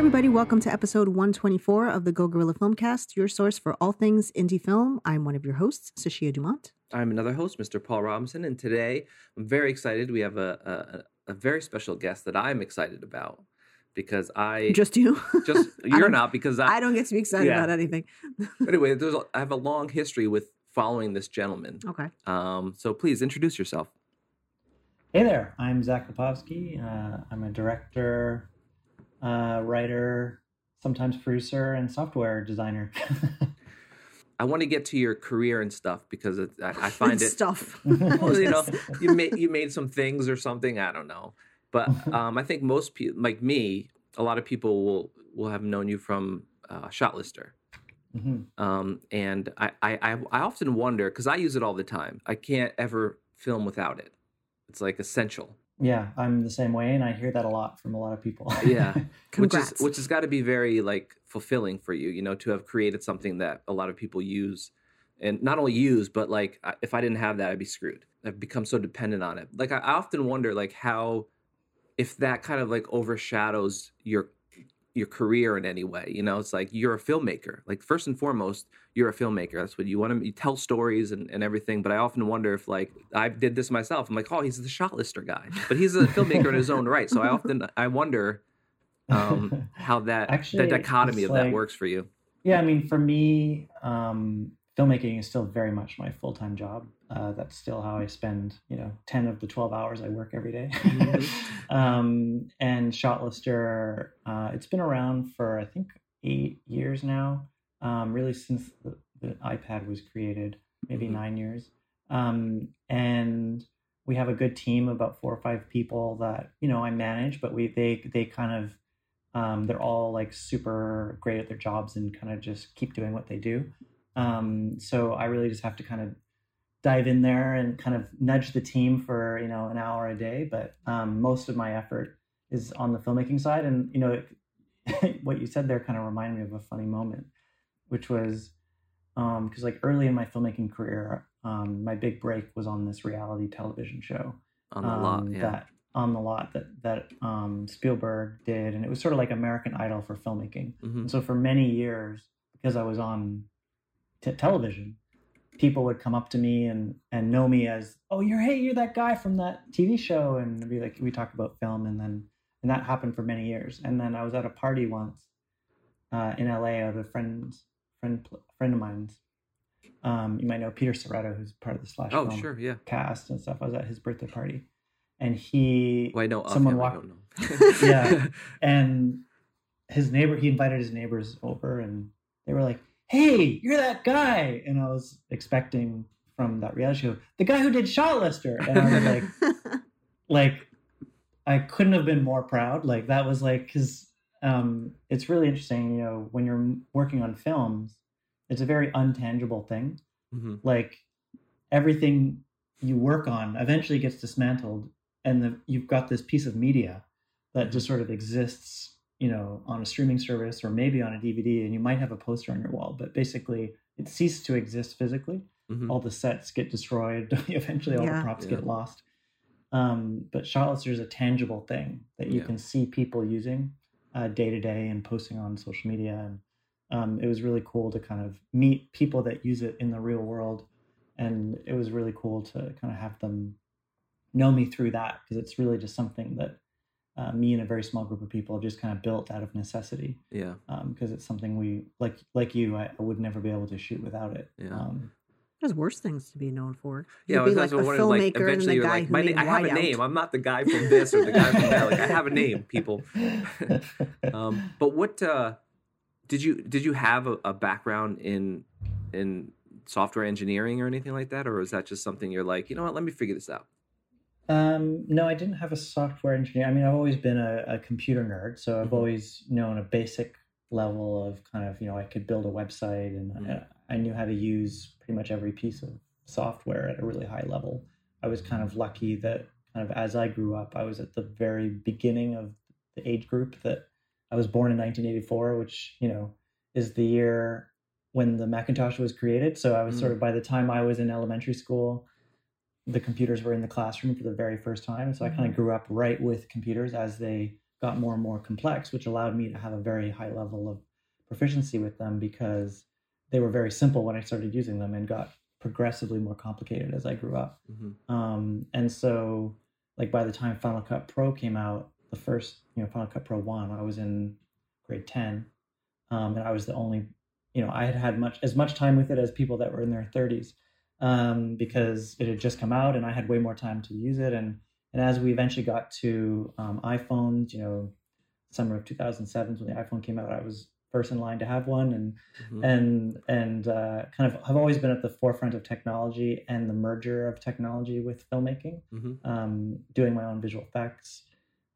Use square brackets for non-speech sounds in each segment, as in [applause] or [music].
everybody. Welcome to episode 124 of the Go Gorilla Filmcast, your source for all things indie film. I'm one of your hosts, Sashia Dumont. I'm another host, Mr. Paul Robinson, and today I'm very excited. We have a, a, a very special guest that I'm excited about because I Just you. [laughs] just [laughs] you're not because I, I don't get to be excited Yeah. about anything. [laughs] anyway. There's a, I have a long history with following this gentleman. Okay. Um, so please introduce yourself. Hey there, I'm Zach Lipovsky. Uh, I'm a director, uh, writer, sometimes producer, and software designer. [laughs] I want to get to your career and stuff because it, I, I find [laughs] it. stuff. [laughs] well, you know, you made you made some things or something. I don't know, but um, I think most people, like me, a lot of people will will have known you from uh, Shotlister. Mhm. Um, and I, I, I I often wonder because I use it all the time. I can't ever film without it. It's like essential. Yeah, I'm the same way, and I hear that a lot from a lot of people. [laughs] Yeah. [laughs] which is which has got to be very like fulfilling for you, you know, to have created something that a lot of people use, and not only use, but like if I didn't have that, I'd be screwed. I've become so dependent on it. Like I I often wonder like how if that kind of like overshadows your your career in any way. You know, it's like you're a filmmaker. Like first and foremost, you're a filmmaker. That's what you want to you tell stories and, and everything. But I often wonder if like I did this myself. I'm like, oh, he's the shot lister guy, but he's a filmmaker in his own right. So I often I wonder um, [laughs] how that Actually, the dichotomy of that works for you. yeah, I mean, for me, um, filmmaking is still very much my full time job. Uh, that's still how I spend, you know, ten of the twelve hours I work every day. Mhm. [laughs] um, and Shotlister, uh, it's been around for I think eight years now. Um, really since the, the iPad was created, maybe Mhm. nine years. Um, and we have a good team, about four or five people that you know I manage, but we they they kind of um, they're all like super great at their jobs and kind of just keep doing what they do. Um, so I really just have to kind of dive in there and kind of nudge the team for you know an hour a day. But um, most of my effort is on the filmmaking side, and you know [laughs] what you said there kind of reminded me of a funny moment, which was because like early in my filmmaking career, um, my big break was on this reality television show On the lot, um, yeah. that on the lot that that um, Spielberg did, and it was sort of like American Idol for filmmaking. Mhm. And so for many years, because I was on t- television, people would come up to me and and know me as, oh, you're hey, you're that guy from that TV show, and be like, we talk about film, and then and that happened for many years. And then I was at a party once uh, in LA of a friend friend friend of mine's. Um, you might know Peter Sciretta, who's part of the Slash Oh, Film sure, yeah. cast and stuff. I was at his birthday party, and he Well, I know someone him, I walked don't know. [laughs] Yeah. [laughs] and his neighbor he invited his neighbors over and they were like hey you're that guy. And i was expecting from that reality show the guy who did shotlister and i was like [laughs] like i couldn't have been more proud. Like that was like because um it's really interesting you know when you're working on films it's a very untangible thing. Mhm. like everything you work on eventually gets dismantled and the, you've got this piece of media that just sort of exists you know on a streaming service or maybe on a dvd and you might have a poster on your wall but basically it ceases to exist physically Mhm. all the sets get destroyed [laughs] eventually all Yeah. the props Yeah. get lost um, but shotlister is a tangible thing that you Yeah. can see people using uh, day to day and posting on social media and um, it was really cool to kind of meet people that use it in the real world and it was really cool to kind of have them know me through that because it's really just something that uh, me and a very small group of people have just kind of built out of necessity Yeah. because it's something we like like you I, I would never be able to shoot without it Yeah. um, There's worse things to be known for. Yeah, You'd I be was like a wondering, like, filmmaker and the guy like, who my made na- I have a Whiteout. name. I'm not the guy from this or the guy from that. Like, I have a name, [laughs] people. Um, but what uh, did you did you have a, a background in in software engineering or anything like that, or is that just something you're like, you know what, let me figure this out? Um, no, I didn't have a software engineer. I mean, I've always been a, a computer nerd, so I've Mhm. always known a basic level of kind of, you know, I could build a website and Mhm. I, I knew how to use pretty much every piece of software at a really high level. I was kind of lucky that kind of as I grew up, I was at the very beginning of the age group that I was born in 1984, which, you know, is the year when the Macintosh was created. So I was sort Mm. of by the time I was in elementary school, the computers were in the classroom for the very first time. So I kind of grew up right with computers as they got more and more complex, which allowed me to have a very high level of proficiency with them because they were very simple when I started using them and got progressively more complicated as I grew up. Mm-hmm. Um, and so, like by the time Final Cut Pro came out, the first you know Final Cut Pro one, I was in grade ten, um, and I was the only you know I had had much as much time with it as people that were in their thirties um, because it had just come out and I had way more time to use it. And and as we eventually got to um, iPhones, you know, summer of 2007 when the iPhone came out, I was first in line to have one and Mhm. and and uh, kind of have always been at the forefront of technology and the merger of technology with filmmaking Mhm. um, doing my own visual effects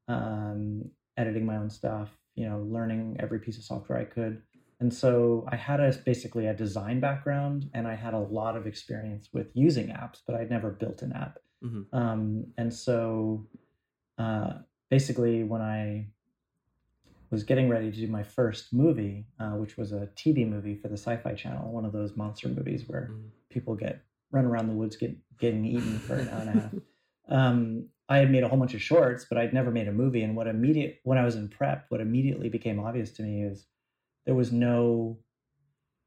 um, editing my own stuff you know learning every piece of software i could and so i had a basically a design background and i had a lot of experience with using apps but i'd never built an app Mhm. um, and so uh, basically when i was getting ready to do my first movie uh, which was a tv movie for the sci-fi channel one of those monster movies where Mhm. people get run around the woods get getting eaten for an hour and a half [laughs] um, I had made a whole bunch of shorts, but I'd never made a movie. And what immediate when I was in prep, what immediately became obvious to me is there was no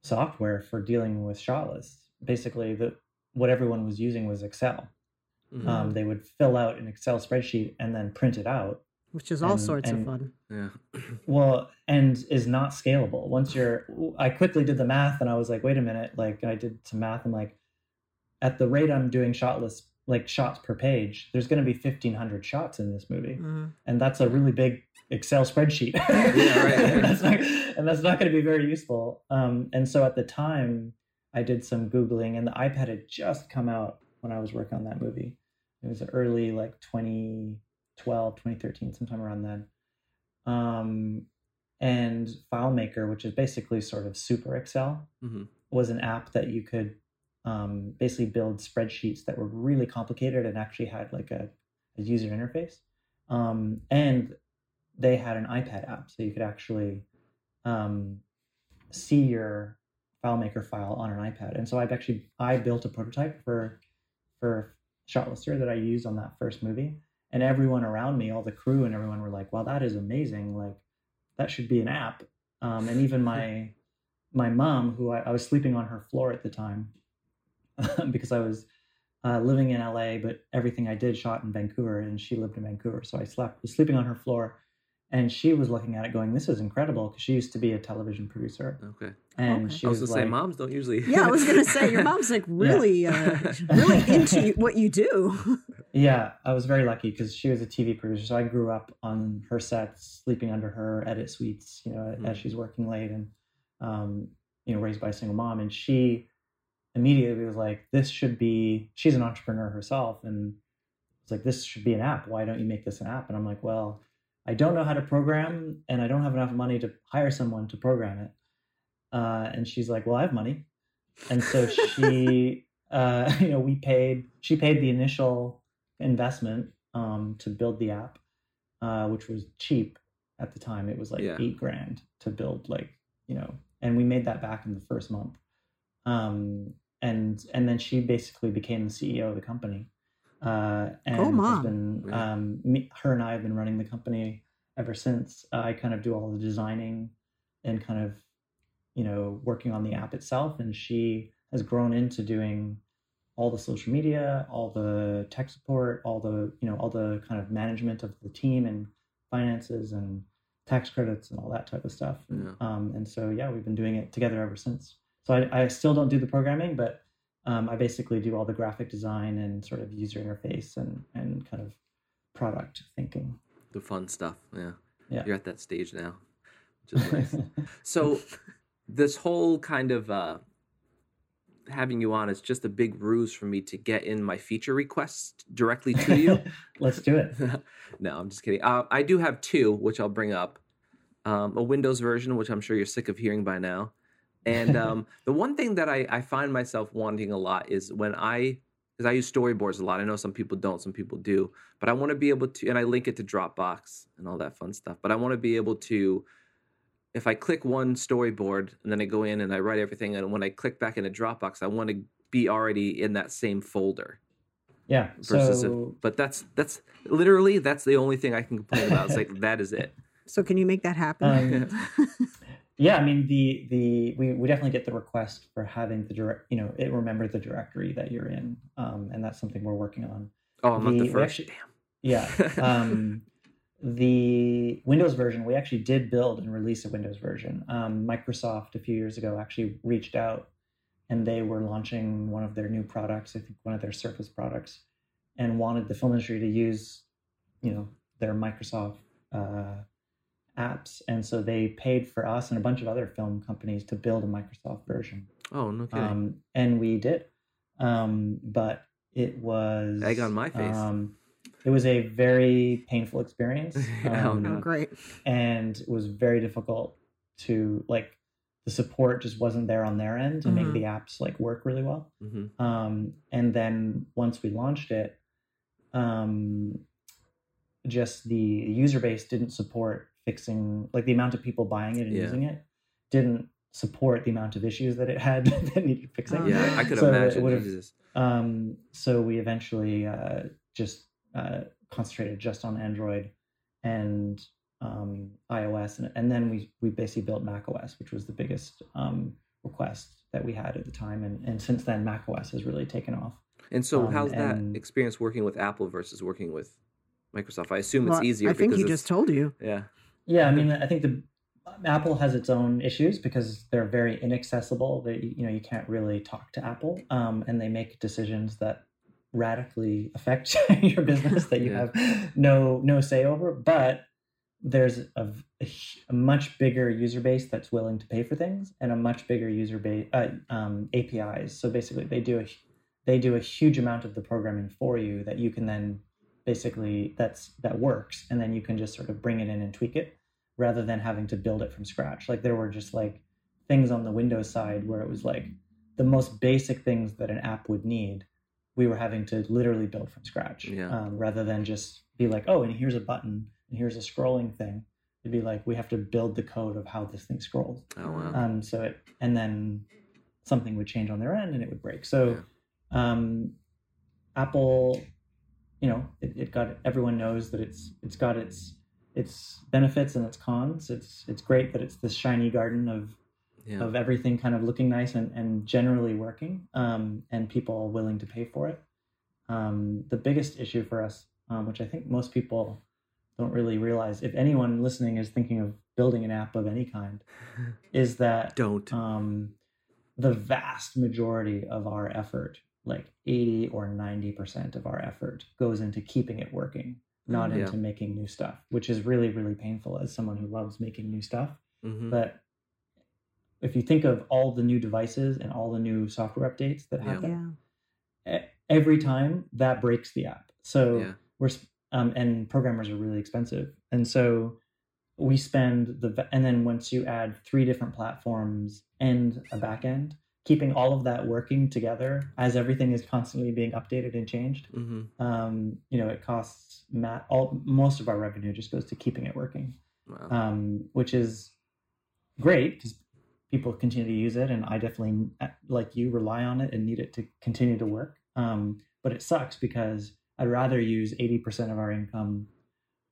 software for dealing with shot lists. Basically, the what everyone was using was Excel. Mhm. Um, they would fill out an Excel spreadsheet and then print it out. which is all And- sorts and- of fun. yeah. [clears throat] Well, and is not scalable. Once you're, I quickly did the math and I was like, wait a minute. Like, I did some math and like, at the rate I'm doing shot lists, like shots per page, there's going to be 1,500 shots in this movie. Mhm. and that's a really big Excel spreadsheet. [laughs] Yeah, right. [laughs] and that's not, and that's not going to be very useful. Um, and so at the time, I did some googling, and the iPad had just come out when I was working on that movie. It was early, like 2012, 2013, sometime around then. Um, and FileMaker, which is basically sort of Super Excel, Mhm. was an app that you could um, basically build spreadsheets that were really complicated and actually had like a, a user interface. Um, and they had an iPad app, so you could actually um, see your FileMaker file on an iPad. And so I've actually I built a prototype for for Shotlister that I used on that first movie. And everyone around me, all the crew and everyone were like, "Wow, that is amazing! Like that should be an app." Um, and even [laughs] my my mom, who I, I was sleeping on her floor at the time [laughs] because I was uh, living in LA, but everything I did shot in Vancouver, and she lived in Vancouver, so I slept was sleeping on her floor, and she was looking at it, going, "This is incredible," because she used to be a television producer, Okay. and Okay. she I was, was gonna say, like, moms don't usually. Yeah, I was gonna say your [laughs] mom's like really, uh, [laughs] really into what you do. Yeah, I was very lucky because she was a TV producer. So I grew up on her sets, sleeping under her edit suites, you know, Mm. as she's working late and, um, you know, raised by a single mom. And she immediately was like, this should be, she's an entrepreneur herself. And it's like, this should be an app. Why don't you make this an app? And I'm like, well, I don't know how to program and I don't have enough money to hire someone to program it. Uh, and she's like, well, I have money. And so she, [laughs] uh, [laughs] you know, we paid, she paid the initial investment um, to build the app, uh, which was cheap at the time. It was like Yeah. eight grand to build, like you know, and we made that back in the first month. Um, and and then she basically became the CEO of the company. Uh, and Go has mom. been um, me, her and I have been running the company ever since. I kind of do all the designing and kind of you know working on the app itself, and she has grown into doing all the social media, all the tech support, all the you know all the kind of management of the team and finances and tax credits and all that type of stuff. Yeah. Um, and so yeah, we've been doing it together ever since. So I, I still don't do the programming, but um, I basically do all the graphic design and sort of user interface and and kind of product thinking. The fun stuff. Yeah. Yeah. You're at that stage now, which is nice. so this whole kind of uh having you on is just a big ruse for me to get in my feature requests directly to you. [laughs] Let's do it. [laughs] no, I'm just kidding. Uh, I do have two, which I'll bring up. Um, a Windows version, which I'm sure you're sick of hearing by now. And [laughs] um, the one thing that I, I find myself wanting a lot is when I, because I use storyboards a lot. I know some people don't, some people do, but I want to be able to, and I link it to Dropbox and all that fun stuff. But I want to be able to, if I click one storyboard and then I go in and I write everything, and when I click back into Dropbox, I want to be already in that same folder. Yeah. versus a- So but that's that's literally that's the only thing I can complain about. It's like that is it. [laughs] So can you make that happen? [laughs] yeah, I mean the the we, we definitely get the request for having the direct you know it remember the directory that you're in, um, and that's something we're working on. Oh, I'm not The- the first. actually- Yeah. [laughs] Um, the Windows version, we actually did build and release a Windows version. Um, Microsoft a few years ago actually reached out and they were launching one of their new products, I think one of their Surface products, and wanted the film industry to use, you know, their Microsoft uh, apps. And so they paid for us and a bunch of other film companies to build a Microsoft version. oh, no kidding. Um, and we did. Um, but it was Egg on my face. Um, it was a very painful experience. [laughs] Oh, um, no. oh, great. and it was very difficult to like the support just wasn't there on their end to Mhm. make the apps like work really well. hmm Um, and then once we launched it, um, just the user base didn't support fixing like the amount of people buying it and Yeah. using it didn't support the amount of issues that it had [laughs] that needed fixing. Oh, Yeah, I could So it imagine. would've- Jesus. Um, so we eventually uh, just uh, concentrated just on Android and um, iOS, and, and then we we basically built Mac OS, which was the biggest um, request that we had at the time, and and since then Mac OS has really taken off. And so, um, how's that experience working with Apple versus working with Microsoft? I assume Well, it's easier. I think because he just told you. Yeah. Yeah, I mean, I think the Apple has its own issues because they're very inaccessible. They, you know, you can't really talk to Apple, um, and they make decisions that radically affect [laughs] your business that you Yeah. have no no say over. But there's a, a a much bigger user base that's willing to pay for things, and a much bigger user base uh, um, APIs. So basically, they do a they do a huge amount of the programming for you that you can then basically that's that works, and then you can just sort of bring it in and tweak it rather than having to build it from scratch. Like there were just like things on the Windows side where it was like the most basic things that an app would need, we were having to literally build from scratch Yeah. um, rather than just be like, oh, and here's a button and here's a scrolling thing. It'd be like we have to build the code of how this thing scrolls. Oh wow. Um, so it and then something would change on their end and it would break. So um, Apple, you know, it, it got everyone knows that it's it's got its its benefits and its cons. It's it's great that it's this shiny garden of yeah. of everything kind of looking nice and, and generally working, um, and people willing to pay for it. Um, the biggest issue for us, um, which I think most people don't really realize, if anyone listening is thinking of building an app of any kind, [laughs] is that Don't. um, the vast majority of our effort, like 80 or 90% of our effort, goes into keeping it working, not Yeah. into making new stuff, which is really, really painful as someone who loves making new stuff. Mhm. But if you think of all the new devices and all the new software updates that happen, Yeah. every time that breaks the app. So Yeah. we're um, and programmers are really expensive, and so we spend the and then once you add three different platforms and a back end, keeping all of that working together as everything is constantly being updated and changed, Mhm. um, you know, it costs all most of our revenue just goes to keeping it working Wow. um, which is great because people continue to use it, and I definitely, like you, rely on it and need it to continue to work. Um, but it sucks because I'd rather use eighty percent of our income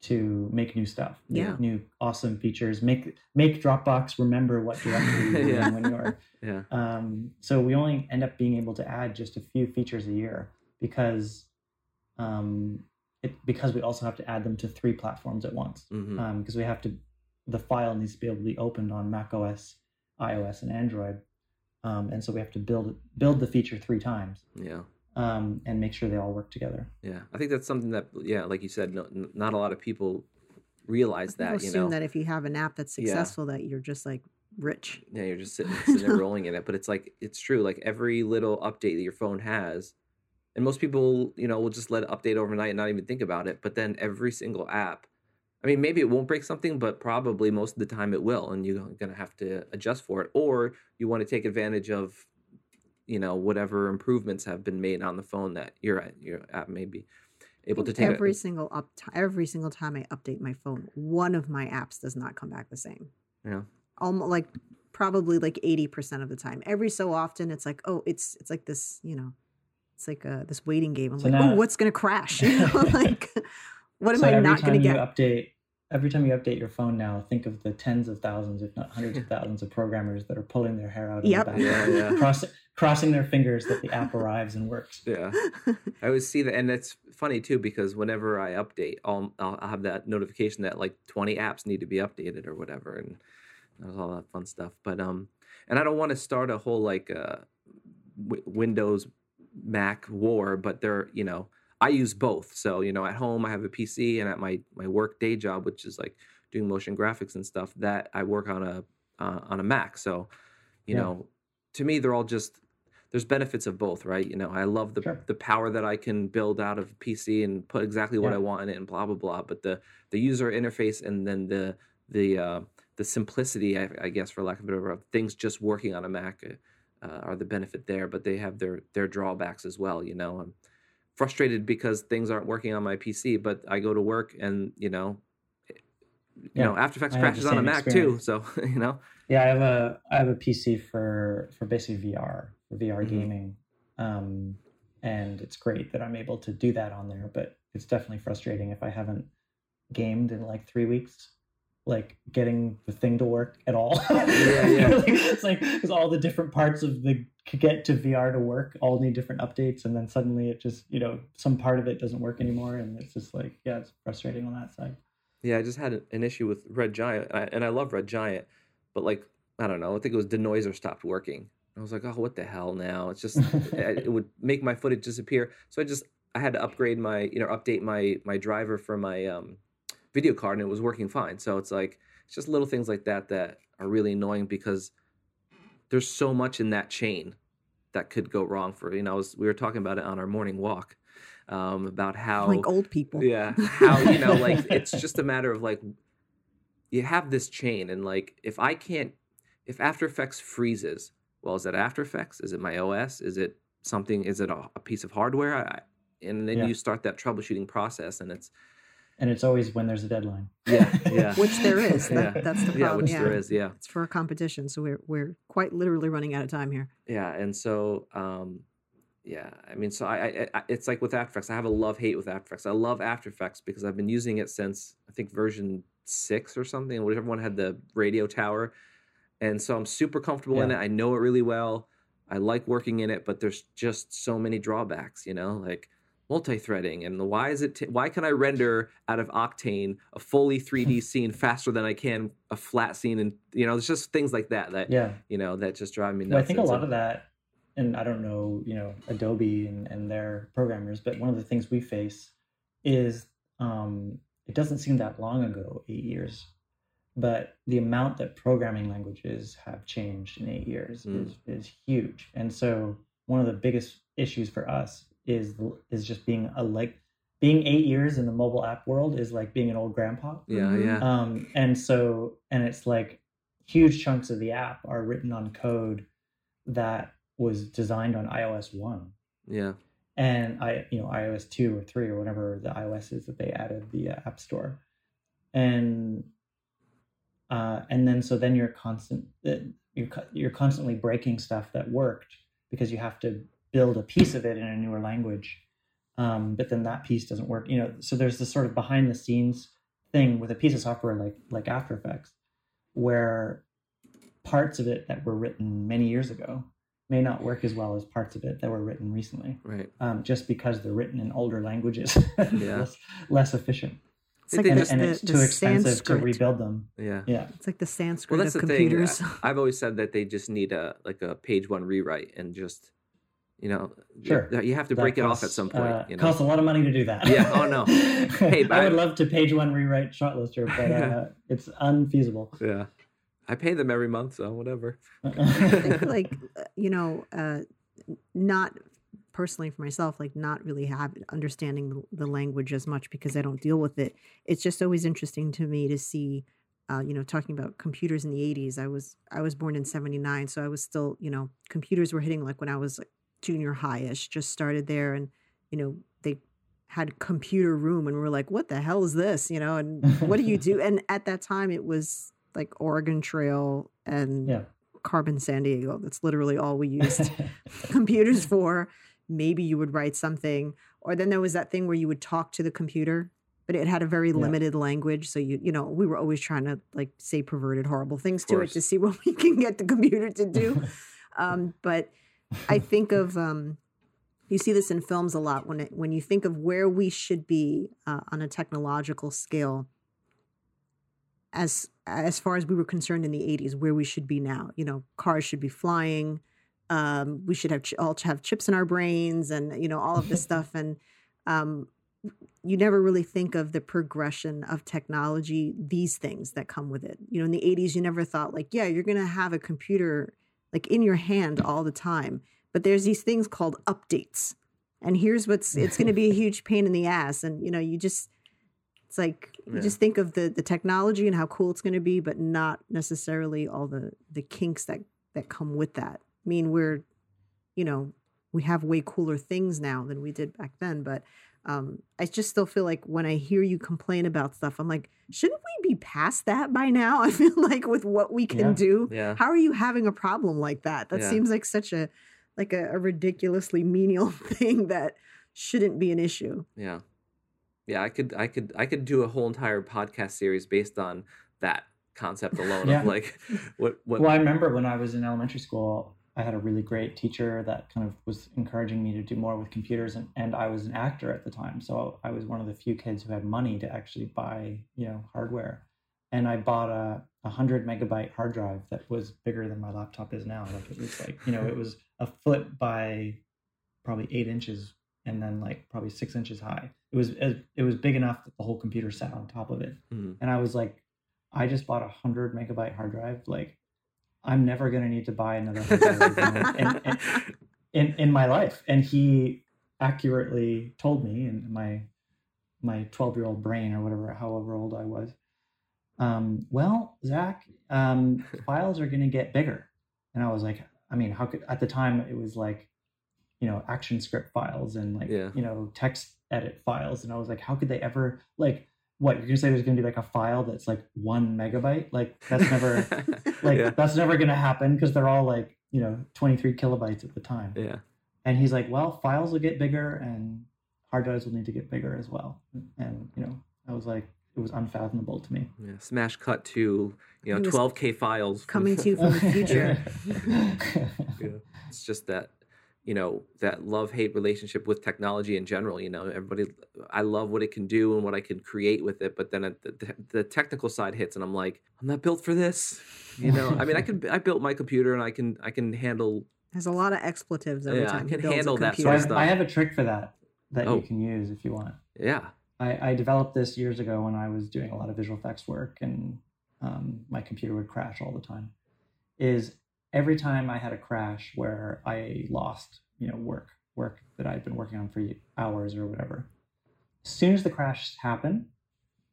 to make new stuff, make Yeah. new awesome features, make make Dropbox remember what directory you're [laughs] Yeah. in when you're. [laughs] yeah. Um, so we only end up being able to add just a few features a year because um, it because we also have to add them to three platforms at once because we have to the file needs to be able to be opened on mac os ios and android um, and so we have to build build the feature three times yeah. Um, and make sure they all work together Yeah. I think that's something that, yeah, like you said, no, not a lot of people realize People that. You assume know. that if you have an app that's Yeah. successful, that you're just like rich. Yeah, you're just sitting, [laughs] sitting there rolling in it. But it's like it's true. Like every little update that your phone has, and most people, you know, will just let it update overnight and not even think about it. But then every single app, I mean, maybe it won't break something, but probably most of the time it will, and you're gonna have to adjust for it, or you want to take advantage of, you know, whatever improvements have been made on the phone that your your app may be able to take. every single up every single time I update my phone, one of my apps does not come back the same. Yeah. Almost like probably like 80% of the time. Every so often it's like, oh, it's it's like this, you know, it's like uh, this waiting game. I'm So like, now- oh, what's gonna crash? [laughs] [laughs] You know, like what am so I not gonna you get? update every time you update your phone now think of the tens of thousands if not hundreds of [laughs] thousands of programmers that are pulling their hair out in Yep. the back Yeah, yeah. Cross, crossing their fingers that the app arrives and works Yeah. [laughs] I always see that, and it's funny too because whenever I update, I'll I'll I'll have that notification that like 20 apps need to be updated or whatever, and there's all that fun stuff. But um, and I don't want to start a whole like uh, w- Windows Mac war, but they're you know I use both. So you know at home I have a PC, and at my my work day job, which is like doing motion graphics and stuff, that I work on a uh, on a Mac. So you Yeah. know, to me they're all just there's benefits of both, right? You know, I love the Sure. the power that I can build out of PC and put exactly what Yeah. I want in it and blah blah blah. But the the user interface and then the the uh, the simplicity, I, I guess, for lack of a better word, things just working on a Mac uh, are the benefit there. But they have their their drawbacks as well. You know, I'm frustrated because things aren't working on my PC, but I go to work and you know. You Yeah, know, After Effects crashes on a Mac experience. too, so [laughs] you know, Yeah, I have a I have a PC for for basically VR VR Mhm. gaming, um, and it's great that I'm able to do that on there. But it's definitely frustrating if I haven't gamed in like three weeks, like getting the thing to work at all. Yeah, [laughs] yeah. it's like because all the different parts of the get to VR to work all need different updates, and then suddenly it just you know some part of it doesn't work anymore, and it's just like yeah, it's frustrating on that side. Yeah, I just had an- an issue with Red Giant, and I, and I love Red Giant, but like I don't know, I think it was denoiser stopped working. I was like, oh, what the hell now? It's just [laughs] it would make my footage disappear. So I just I had to upgrade my you know update my my driver for my um, video card, and it was working fine. So it's like it's just little things like that that are really annoying because there's so much in that chain that could go wrong. For you know, I was, we were talking about it on our morning walk um, about how like old people. yeah how you know like [laughs] it's just a matter of like you have this chain and like if i can't if after effects freezes well is it after effects is it my os is it something is it a, a piece of hardware I, and then Yeah. you start that troubleshooting process and it's And it's always when there's a deadline. Yeah, [laughs] yeah. Which there is. That, Yeah. That's the problem. yeah which there is yeah It's for a competition, so we're we're quite literally running out of time here. yeah and so um yeah i mean so I, I, I it's like with after effects i have a love hate with after effects i love after effects because i've been using it since i think version six or something whichever one had the radio tower and so i'm super comfortable in it. I know it really well. I like working in it but there's just so many drawbacks you know like multi-threading and why is it t- why can i render out of octane a fully [laughs] 3d scene faster than i can a flat scene? And you know there's just things like that that Yeah. you know that just drive me nuts Well, I think a lot of that, and I don't know, you know, Adobe and, and their programmers, but one of the things we face is um, it doesn't seem that long ago, eight years, but the amount that programming languages have changed in eight years Mm. is, is huge. And so one of the biggest issues for us is is just being a like being eight years in the mobile app world is like being an old grandpa. yeah yeah Um, and so, and it's like huge chunks of the app are written on code that was designed on iOS one, yeah and I, you know, iOS two or three or whatever the iOS is that they added the uh, App Store, and uh, and then so then you're constant uh, you're you're constantly breaking stuff that worked because you have to build a piece of it in a newer language, um, but then that piece doesn't work. You know, so there's this sort of behind the scenes thing with a piece of software like like After Effects, where parts of it that were written many years ago may not work as well as parts of it that were written recently, right um, just because they're written in older languages, [laughs] Yeah. less, less efficient, It's like They and, the, just- and the, it's the too expensive Sanskrit. to rebuild them. yeah Yeah, It's like the Sanskrit well that's of the computers. thing I- [laughs] i've always said that they just need a like a page one rewrite and just you know Sure. you, you have to That break it off at some point uh, you know Costs a lot of money to do that. Yeah, oh, no. Hey, [laughs] I would love to page one rewrite Shotlister, but uh, it's unfeasible. yeah i pay them every month so whatever [laughs] I think like uh, you know, uh, not personally for myself, like not really have understanding the, the language as much because I don't deal with it. It's just always interesting to me to see, uh, you know, talking about computers in the '80s. I was I was born in '79, so I was still, you know, computers were hitting like when I was like junior high-ish, just started there, and you know they had computer room, and we are like, what the hell is this, you know, and what do you do? And at that time, it was like Oregon Trail and yeah. Carmen Sandiego. That's literally all we [laughs] used computers for. Maybe you would write something. Or then there was that thing where you would talk to the computer, but it had a very Yeah. limited language. So you, you know, we were always trying to like say perverted, horrible things to it to see what we can get the computer to do. [laughs] um, but I think of um, you see this in films a lot when it, when you think of where we should be uh, on a technological scale as as far as we were concerned in the 80s where we should be now you know cars should be flying um, we should have ch- all have chips in our brains and you know all of this [laughs] stuff. And um, you never really think of the progression of technology these things that come with it. You know in the 80s you never thought like yeah you're going to have a computer like in your hand all the time. But there's these things called updates. And here's what's it's going to be a [laughs] huge pain in the ass. And you know you just it's like you Yeah. just think of the the technology and how cool it's going to be but not necessarily all the the kinks that that come with that mean we're you know we have way cooler things now than we did back then but um i just still feel like when i hear you complain about stuff i'm like shouldn't we be past that by now [laughs] i feel like with what we can Yeah. do Yeah. how are you having a problem like that that Yeah. seems like such a like a, a ridiculously menial [laughs] thing that shouldn't be an issue Yeah. Yeah, I could I could I could do a whole entire podcast series based on that concept alone Yeah. of like what what Well, I remember when I was in elementary school, I had a really great teacher that kind of was encouraging me to do more with computers, and, and I was an actor at the time, so I was one of the few kids who had money to actually buy, you know, hardware. And I bought a, a hundred megabyte hard drive that was bigger than my laptop is now. Like it was like, you know, it was [laughs] a foot by probably eight inches, and then like probably six inches high. It was it was big enough that the whole computer sat on top of it Mhm. and I was like, I just bought a hundred megabyte hard drive. Like, I'm never gonna need to buy another [laughs] in, in, in, in my life. And he accurately told me in my my 12 year old brain or whatever, however old I was. Um, well, Zach, um, [laughs] files are gonna get bigger. And I was like, I mean, how could at the time it was like, you know, action script files and like, Yeah. you know, text edit files. And I was like, how could they ever like what you're gonna say there's gonna be like a file that's like one megabyte? Like that's never [laughs] like yeah. that's never gonna happen because they're all like, you know, 23 kilobytes at the time. Yeah. And he's like, well, files will get bigger and hard drives will need to get bigger as well. And you know, I was like, it was unfathomable to me. Yeah. Smash cut to, you know, 12k files. coming to you from the [laughs] future [laughs] Yeah. It's just that, you know, that love hate relationship with technology in general. You know, everybody, I love what it can do and what I can create with it. But then the, the, the technical side hits, and I'm like, I'm not built for this. You know, I mean, I could, I built my computer and I can, I can handle. There's a lot of expletives every Yeah, I time. he can handle that sort of computer. stuff. I have a trick for that that Oh. you can use if you want. Yeah. I, I developed this years ago when I was doing a lot of visual effects work and um, my computer would crash all the time. Is every time I had a crash where I lost, you know, work, work that I'd been working on for hours or whatever. As soon as the crash happened,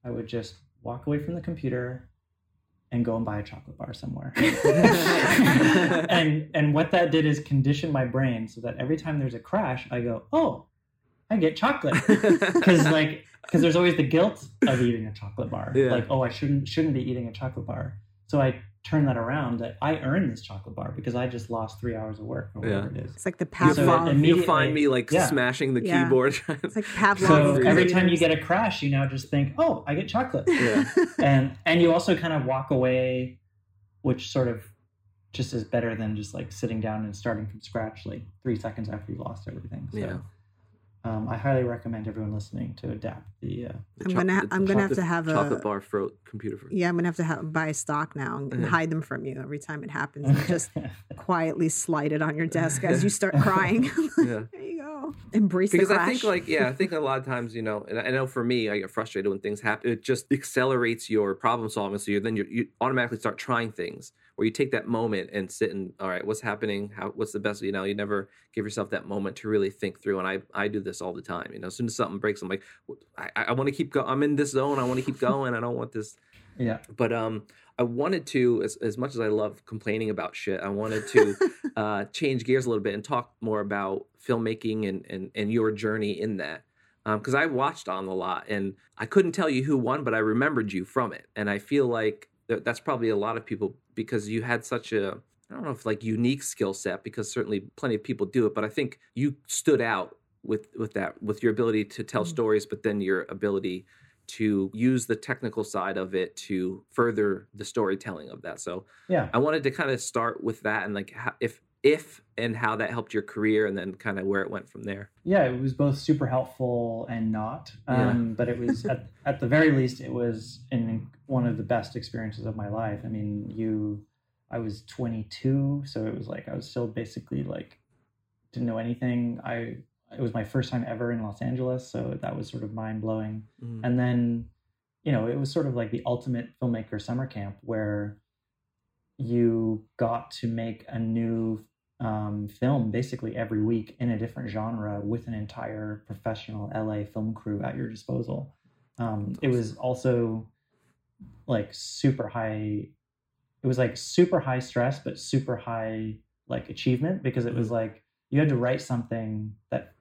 I would just walk away from the computer and go and buy a chocolate bar somewhere. [laughs] and and what that did is condition my brain so that every time there's a crash, I go, oh, I get chocolate [laughs] because like because there's always the guilt of eating a chocolate bar. Yeah. Like, oh, I shouldn't shouldn't be eating a chocolate bar. So I turn that around that I earned this chocolate bar because I just lost three hours of work or whatever it is. It's like the You, So Pavlov. you find me like yeah. smashing the Yeah. keyboard. it's like [laughs] Pavlov. So every time you get a crash, you now just think, oh, I get chocolate. yeah. [laughs] and and you also kind of walk away, which sort of just is better than just like sitting down and starting from scratch like three seconds after you lost everything. So Yeah. Um, I highly recommend everyone listening to adapt the. Uh, The I'm choc- gonna ha- I'm gonna have to have a- chocolate bar fro- computer. Fro- Yeah, I'm gonna have to have, buy stock now and, and hide them from you every time it happens. And just [laughs] quietly slide it on your desk as you start [laughs] crying. [laughs] Yeah. there you go. [laughs] Embrace because I think like yeah, I think a [laughs] lot of times you know, and I know for me, I get frustrated when things happen. It just accelerates your problem solving. So you then you you automatically start trying things where you take that moment and sit and all right, what's happening? How what's the best? You know, you never give yourself that moment to really think through. And I I do this all the time. You know, as soon as something breaks, I'm like, I I want to keep going. I'm in this zone. I want to keep [laughs] going. I don't want this yeah. but um i wanted to as, as much as i love complaining about shit i wanted to [laughs] uh change gears a little bit and talk more about filmmaking and and, and your journey in that because i watched on a lot and i couldn't tell you who won but i remembered you from it and i feel like that, that's probably a lot of people because you had such a I don't know if like unique skill set because certainly plenty of people do it, but I think you stood out with with that with your ability to tell Mhm. stories, but then your ability to use the technical side of it to further the storytelling of that. So Yeah. I wanted to kind of start with that and like how, if if and how that helped your career, and then kind of where it went from there. Yeah, it was both super helpful and not. Yeah. Um, But it was at, [laughs] at the very least, it was in one of the best experiences of my life. I mean, you, I was 22, so it was like I was still basically like didn't know anything. I it was my first time ever in Los Angeles, so that was sort of mind blowing. Mhm. And then, you know, it was sort of like the ultimate filmmaker summer camp where you got to make a new um, film basically every week in a different genre with an entire professional LA film crew at your disposal. Um, it was also like super high. It was like super high stress, but super high like achievement because it was like you had to write something that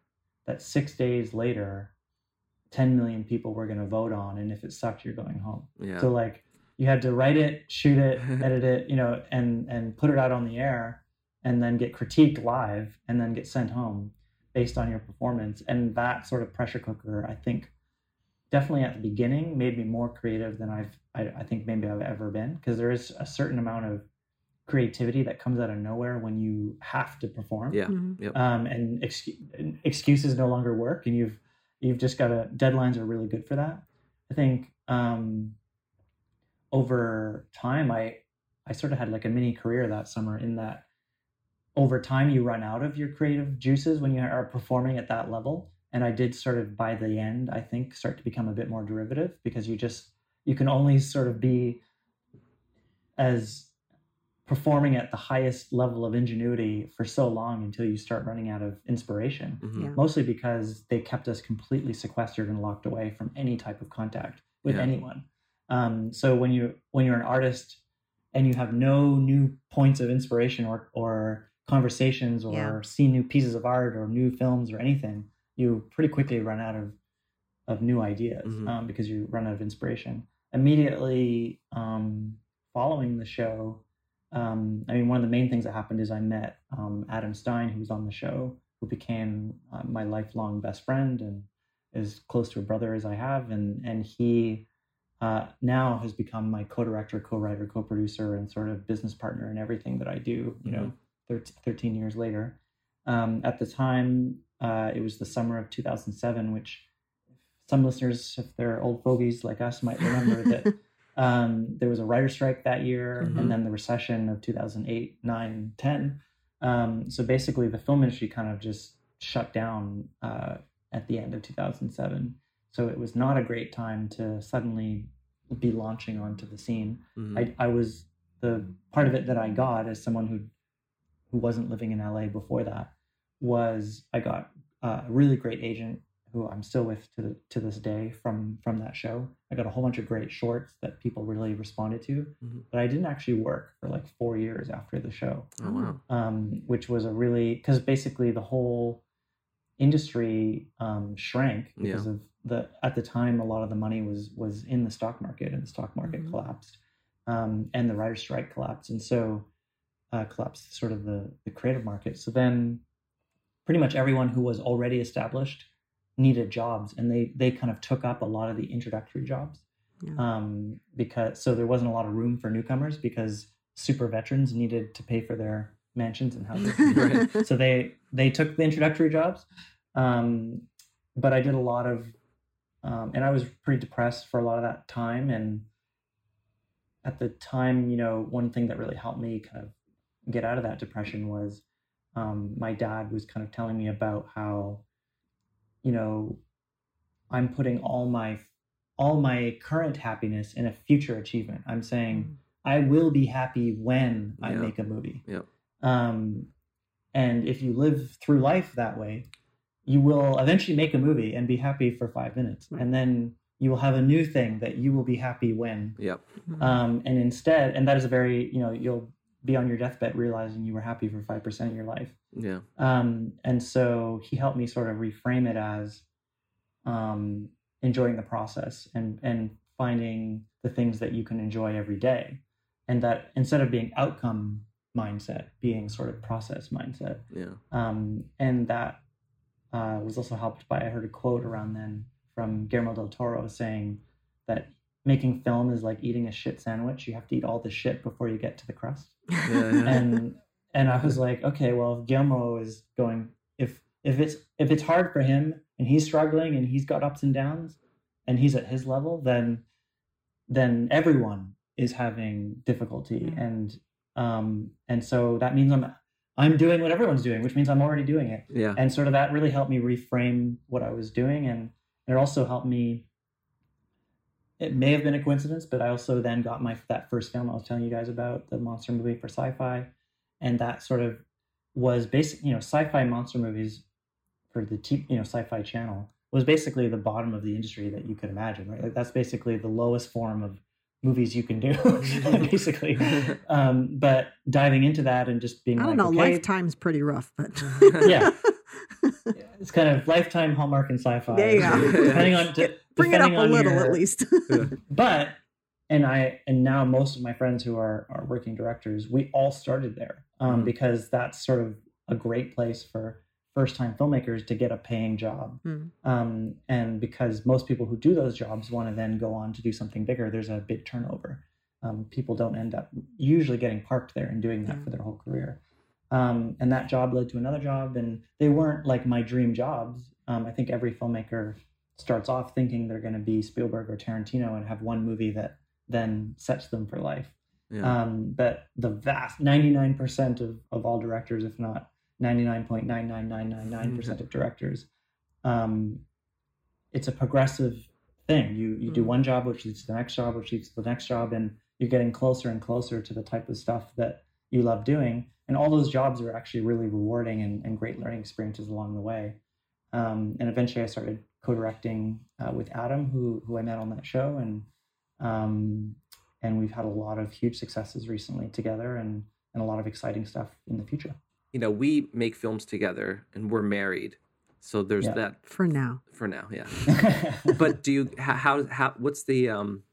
that six days later 10 million people were going to vote on and if it sucked you're going home Yeah. so like you had to write it shoot it [laughs] edit it you know and and put it out on the air and then get critiqued live and then get sent home based on your performance and that sort of pressure cooker i think definitely at the beginning made me more creative than i've i, I think maybe i've ever been because there is a certain amount of creativity that comes out of nowhere when you have to perform yeah. Mhm. um, and ex- excuses no longer work, and you've you've just got to deadlines are really good for that. I think um, over time, I I sort of had like a mini career that summer in that over time you run out of your creative juices when you are performing at that level, and I did sort of by the end, I think, start to become a bit more derivative because you just you can only sort of be as performing at the highest level of ingenuity for so long until you start running out of inspiration Mhm. Yeah. mostly because they kept us completely sequestered and locked away from any type of contact with Yeah. anyone um, so when you when you're an artist and you have no new points of inspiration or or conversations or Yeah. see new pieces of art or new films or anything you pretty quickly run out of of new ideas Mhm. um, because you run out of inspiration immediately um, following the show um, I mean, one of the main things that happened is I met um, Adam Stein, who was on the show, who became uh, my lifelong best friend and is close to a brother as I have, and and he uh, now has become my co-director, co-writer, co-producer, and sort of business partner in everything that I do. You know, thir- thirteen years later. Um, at the time, uh, it was the summer of 2007, which some listeners, if they're old fogies like us, might remember that [laughs] um, there was a writer strike that year Mhm. and then the recession of 2008 9 10 um, so basically the film industry kind of just shut down uh, at the end of 2007 so it was not a great time to suddenly be launching onto the scene Mhm. I, I was the part of it that i got as someone who who wasn't living in la before that was i got uh, a really great agent who I'm still with to the, to this day from from that show. I got a whole bunch of great shorts that people really responded to, Mhm. but I didn't actually work for like four years after the show, Oh wow. um, which was a really because basically the whole industry um, shrank because Yeah. of the at the time a lot of the money was was in the stock market and the stock market Mhm. collapsed, um, and the writer's strike collapsed, and so uh, collapsed sort of the the creative market. So then, pretty much everyone who was already established needed jobs and they they kind of took up a lot of the introductory jobs Yeah. um, because so there wasn't a lot of room for newcomers because super veterans needed to pay for their mansions and houses [laughs] Right. [laughs] so they they took the introductory jobs um, but i did a lot of um, and i was pretty depressed for a lot of that time and at the time you know one thing that really helped me kind of get out of that depression was um, my dad was kind of telling me about how you know i'm putting all my all my current happiness in a future achievement i'm saying i will be happy when i Yeah. make a movie Yep. um, and if you live through life that way you will eventually make a movie and be happy for five minutes Right. and then you will have a new thing that you will be happy when Yep. Mhm. um, and instead and that is a very you know you'll be on your deathbed realizing you were happy for 5% of your life Yeah. um, and so he helped me sort of reframe it as um, enjoying the process and and finding the things that you can enjoy every day, and that instead of being outcome mindset, being sort of process mindset. Yeah. Um, and that uh, was also helped by I heard a quote around then from Guillermo del Toro saying that making film is like eating a shit sandwich. You have to eat all the shit before you get to the crust. Yeah, yeah. And and I was like, okay, well, if Guillermo is going if if it's if it's hard for him and he's struggling and he's got ups and downs and he's at his level, then then everyone is having difficulty. And um and so that means I'm I'm doing what everyone's doing, which means I'm already doing it. Yeah. and sort of that really helped me reframe what I was doing, and it also helped me. It may have been a coincidence, but I also then got my that first film I was telling you guys about, the monster movie for sci-fi, and that sort of was basic. You know, sci-fi monster movies for the t- you know sci-fi channel was basically the bottom of the industry that you could imagine, right? Like that's basically the lowest form of movies you can do, [laughs] [laughs] basically. Um, but diving into that and just being I don't like, know. okay, Lifetime's pretty rough, but [laughs] Yeah. it's kind of lifetime hallmark and sci-fi. Yeah, you go. Depending on de- bring it up a little your- at least. But and I and now most of my friends who are are working directors, we all started there um, Mhm. because that's sort of a great place for first time filmmakers to get a paying job. Hmm. Um, and because most people who do those jobs want to then go on to do something bigger, there's a big turnover. Um, people don't end up usually getting parked there and doing that Yeah. for their whole career. Um, and that job led to another job, and they weren't like my dream jobs. Um, I think every filmmaker starts off thinking they're going to be Spielberg or Tarantino and have one movie that then sets them for life. Yeah. Um, but the vast 99% of, of all directors, if not 99.99999% of directors, um, it's a progressive thing. You you do Mhm. one job, which leads to the next job, which leads to the next job, and you're getting closer and closer to the type of stuff that you love doing. And all those jobs are actually really rewarding and, and great learning experiences along the way. Um, and eventually, I started co-directing uh, with Adam, who who I met on that show, and um, and we've had a lot of huge successes recently together, and and a lot of exciting stuff in the future. you know, we make films together and we're married. So there's Yeah. that For now. for now, yeah. [laughs] but do you how, how how what's the um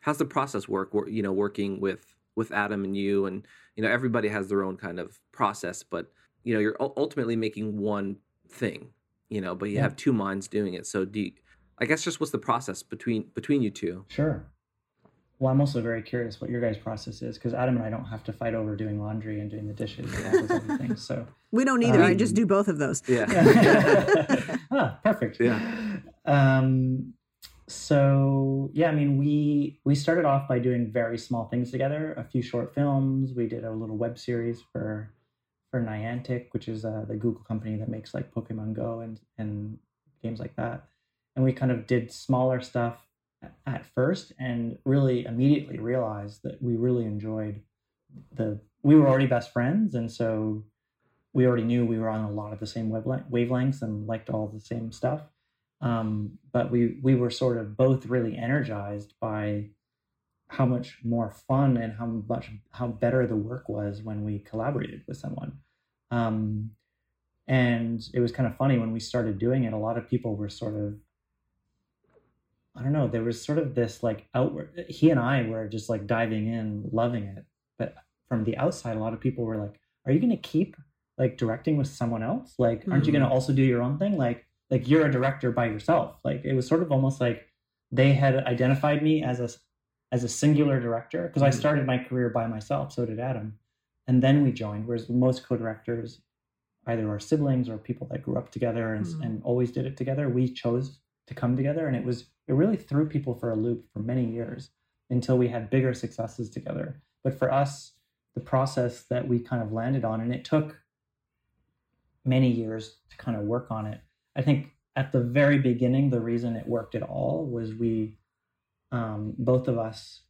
how's the process work you know working with with adam and you and you know everybody has their own kind of process but you know you're ultimately making one thing you know but you Yeah. have two minds doing it so do you, i guess just what's the process between between you two Sure. Well, I'm also very curious what your guys' process is because Adam and I don't have to fight over doing laundry and doing the dishes and all those other things. So, We don't either. I just Um, do both of those. yeah [laughs] ah, perfect. Yeah. Um, so yeah, I mean, we we started off by doing very small things together. A few short films. We did a little web series for for Niantic, which is uh, the Google company that makes like Pokemon Go and and games like that. And we kind of did smaller stuff a- at first, and really immediately realized that we really enjoyed the. We were already best friends, and so we already knew we were on a lot of the same wavelengths and liked all the same stuff. Um, but we we were sort of both really energized by how much more fun and how much how better the work was when we collaborated with someone. Um, and it was kind of funny when we started doing it. A lot of people were sort of I don't know. There was sort of this like outward. He and I were just like diving in, loving it. But from the outside, a lot of people were like, "Are you going to keep like directing with someone else? Like, aren't you going to also do your own thing? Like, like you're a director by yourself." Like, it was sort of almost like they had identified me as a as a singular director because I Mhm. started my career by myself. So did Adam, and then we joined. Whereas most co-directors either are siblings or people that grew up together and, Mhm. and always did it together. We chose to come together, and it was it really threw people for a loop for many years until we had bigger successes together. But for us, the process that we kind of landed on, and it took many years to kind of work on it. I think at the very beginning, the reason it worked at all was we, um, both of us,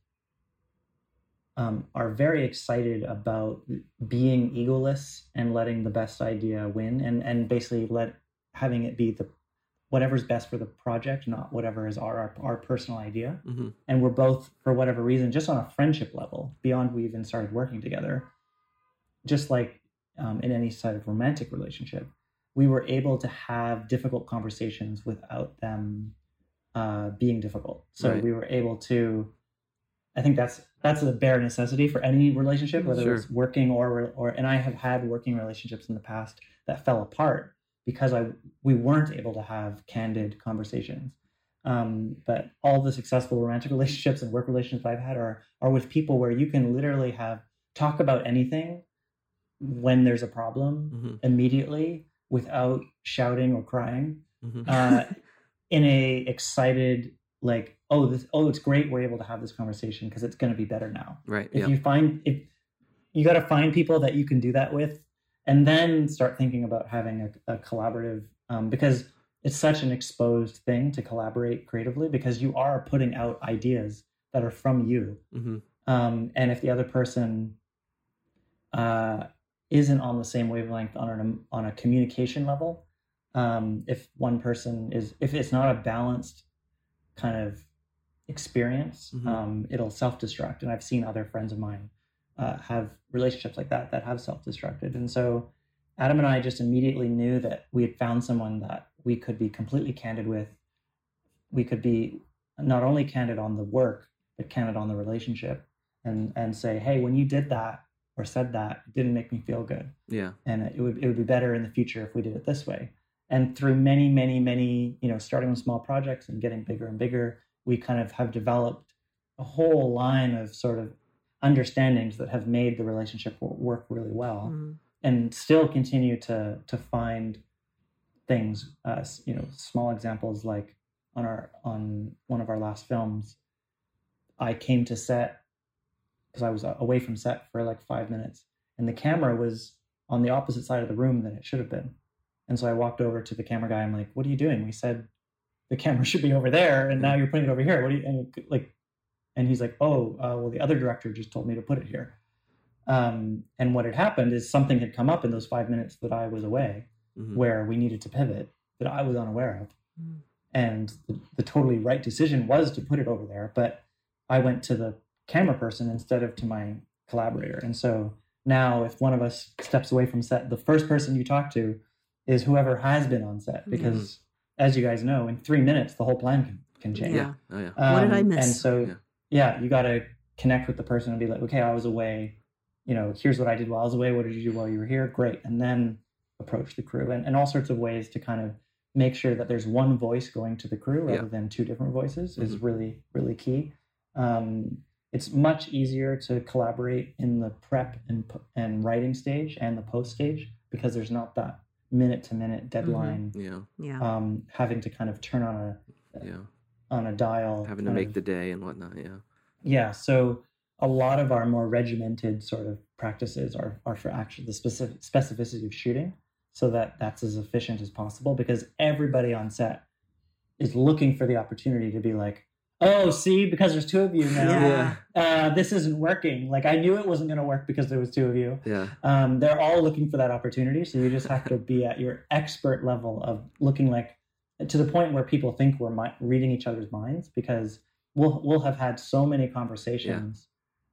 um, are very excited about being egoless and letting the best idea win, and and basically let having it be the whatever's best for the project, not whatever is our our, our personal idea Mhm. and we're both for whatever reason just on a friendship level beyond we even started working together just like um, in any sort of romantic relationship we were able to have difficult conversations without them uh, being difficult so Right. we were able to I think that's that's a bare necessity for any relationship, whether Sure. it's working or or. And I have had working relationships in the past that fell apart because I we weren't able to have candid conversations. Um, but all the successful romantic [laughs] relationships and work relationships I've had are are with people where you can literally have talk about anything when there's a problem Mhm, immediately without shouting or crying mhm. uh, [laughs] in a excited like oh this oh it's great we're able to have this conversation because it's going to be better now right. if Yeah. you find if you got to find people that you can do that with and then start thinking about having a, a collaborative um, because it's such an exposed thing to collaborate creatively because you are putting out ideas that are from you hmm um, and if the other person uh, isn't on the same wavelength on an, on a communication level, um, if one person is if it's not a balanced kind of experience, Mhm. um, it'll self destruct. And I've seen other friends of mine uh, have relationships like that that have self destructed. And so Adam and I just immediately knew that we had found someone that we could be completely candid with. We could be not only candid on the work, but candid on the relationship and and say, hey, when you did that or said that, it didn't make me feel good, Yeah. and it would it would be better in the future if we did it this way. And through many, many, many, you know, starting with small projects and getting bigger and bigger, we kind of have developed a whole line of sort of understandings that have made the relationship work really well Mm. and still continue to to find things uh, you know small examples like on our on one of our last films i came to set because i was uh, away from set for like five minutes and the camera was on the opposite side of the room than it should have been. And so i walked over to the camera guy i'm like what are you doing? We said the camera [laughs] should be over there and now you're putting it over here. What do you and like and he's like oh uh, well the other director just told me to put it here um, and what had happened is something had come up in those five minutes that I was away mhm. where we needed to pivot that I was unaware of. Mm. And the, the totally right decision was to put it over there. But I went to the camera person instead of to my collaborator. And so now, if one of us steps away from set, the first person you talk to is whoever has been on set. Because as you guys know, in three minutes, the whole plan can, can change. Yeah. Oh yeah. What did I Um, miss? And so, Yeah. Yeah, you got to connect with the person and be like, okay, I was away. You know, here's what I did while I was away. What did you do while you were here? Great. And then approach the crew and, and all sorts of ways to kind of make sure that there's one voice going to the crew rather Yeah. than two different voices is Mhm. really, really key. Um, it's much easier to collaborate in the prep and, and writing stage and the post stage because there's not that minute to minute deadline Yeah. Yeah. um, having to kind of turn on a Yeah. On a dial Having to make of- the day and whatnot. Yeah. yeah so a lot of our more regimented sort of practices are, are for actually the specific specificity of shooting so that that's as efficient as possible because everybody on set is looking for the opportunity to be like oh see because there's two of you now [laughs] Yeah. uh, this isn't working like i knew it wasn't going to work because there was two of you Yeah. um, they're all looking for that opportunity so you just have to be at your expert level of looking like to the point where people think we're mi- reading each other's minds because we'll we'll have had so many conversations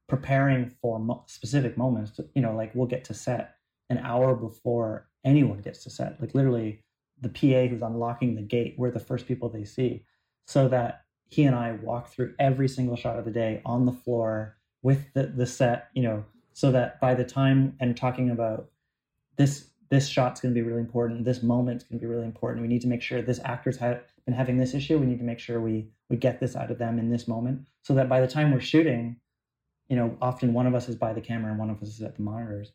preparing for mo- specific moments to, you know like we'll get to set an hour before anyone gets to set. Like literally the pa who's unlocking the gate we're the first people they see. So that he and i walk through every single shot of the day on the floor with the, the set you know so that by the time and talking about this this shot's going to be really important this moment's going to be really important. We need to make sure this actor's ha- been having this issue. We need to make sure we we get this out of them in this moment so that by the time we're shooting you know often one of us is by the camera and one of us is at the monitors.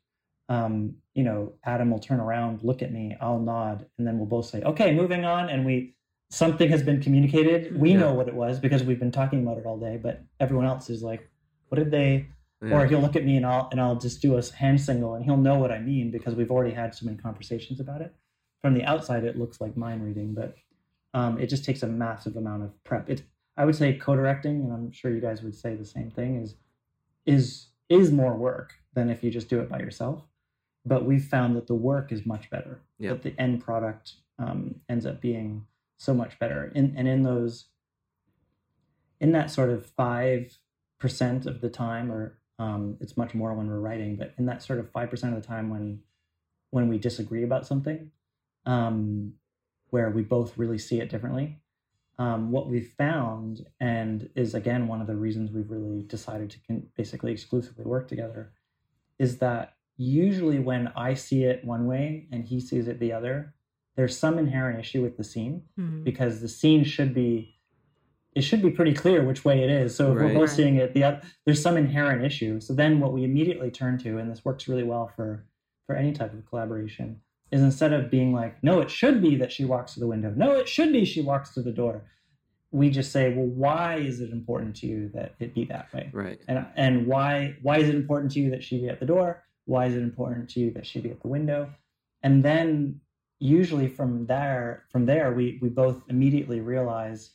Um, you know adam will turn around look at me i'll nod and then we'll both say okay moving on and we something has been communicated. We Yeah. know what it was because we've been talking about it all day but everyone else is like what did they Yeah. or he'll look at me and I'll and I'll just do a hand signal and he'll know what I mean because we've already had so many conversations about it. From the outside, it looks like mind reading, but um, it just takes a massive amount of prep. It I would say co-directing, and I'm sure you guys would say the same thing, is is is more work than if you just do it by yourself. But we've found that the work is much better. Yeah. That the end product um, ends up being so much better. In, and in those, in that sort of five percent of the time, or um, it's much more when we're writing, but in that sort of five percent of the time when when we disagree about something, um, where we both really see it differently, um, what we've found, and is again one of the reasons we've really decided to con- basically exclusively work together, is that usually when I see it one way and he sees it the other, there's some inherent issue with the scene Mhm. because the scene should be it should be pretty clear which way it is. So if Right. we're both seeing it, the oth- there's some inherent issue. So then what we immediately turn to, and this works really well for for any type of collaboration, is instead of being like, no, it should be that she walks to the window. No, it should be she walks to the door. We just say, well, why is it important to you that it be that way? Right. and and why why is it important to you that she be at the door why is it important to you that she be at the window and then usually from there from there we we both immediately realize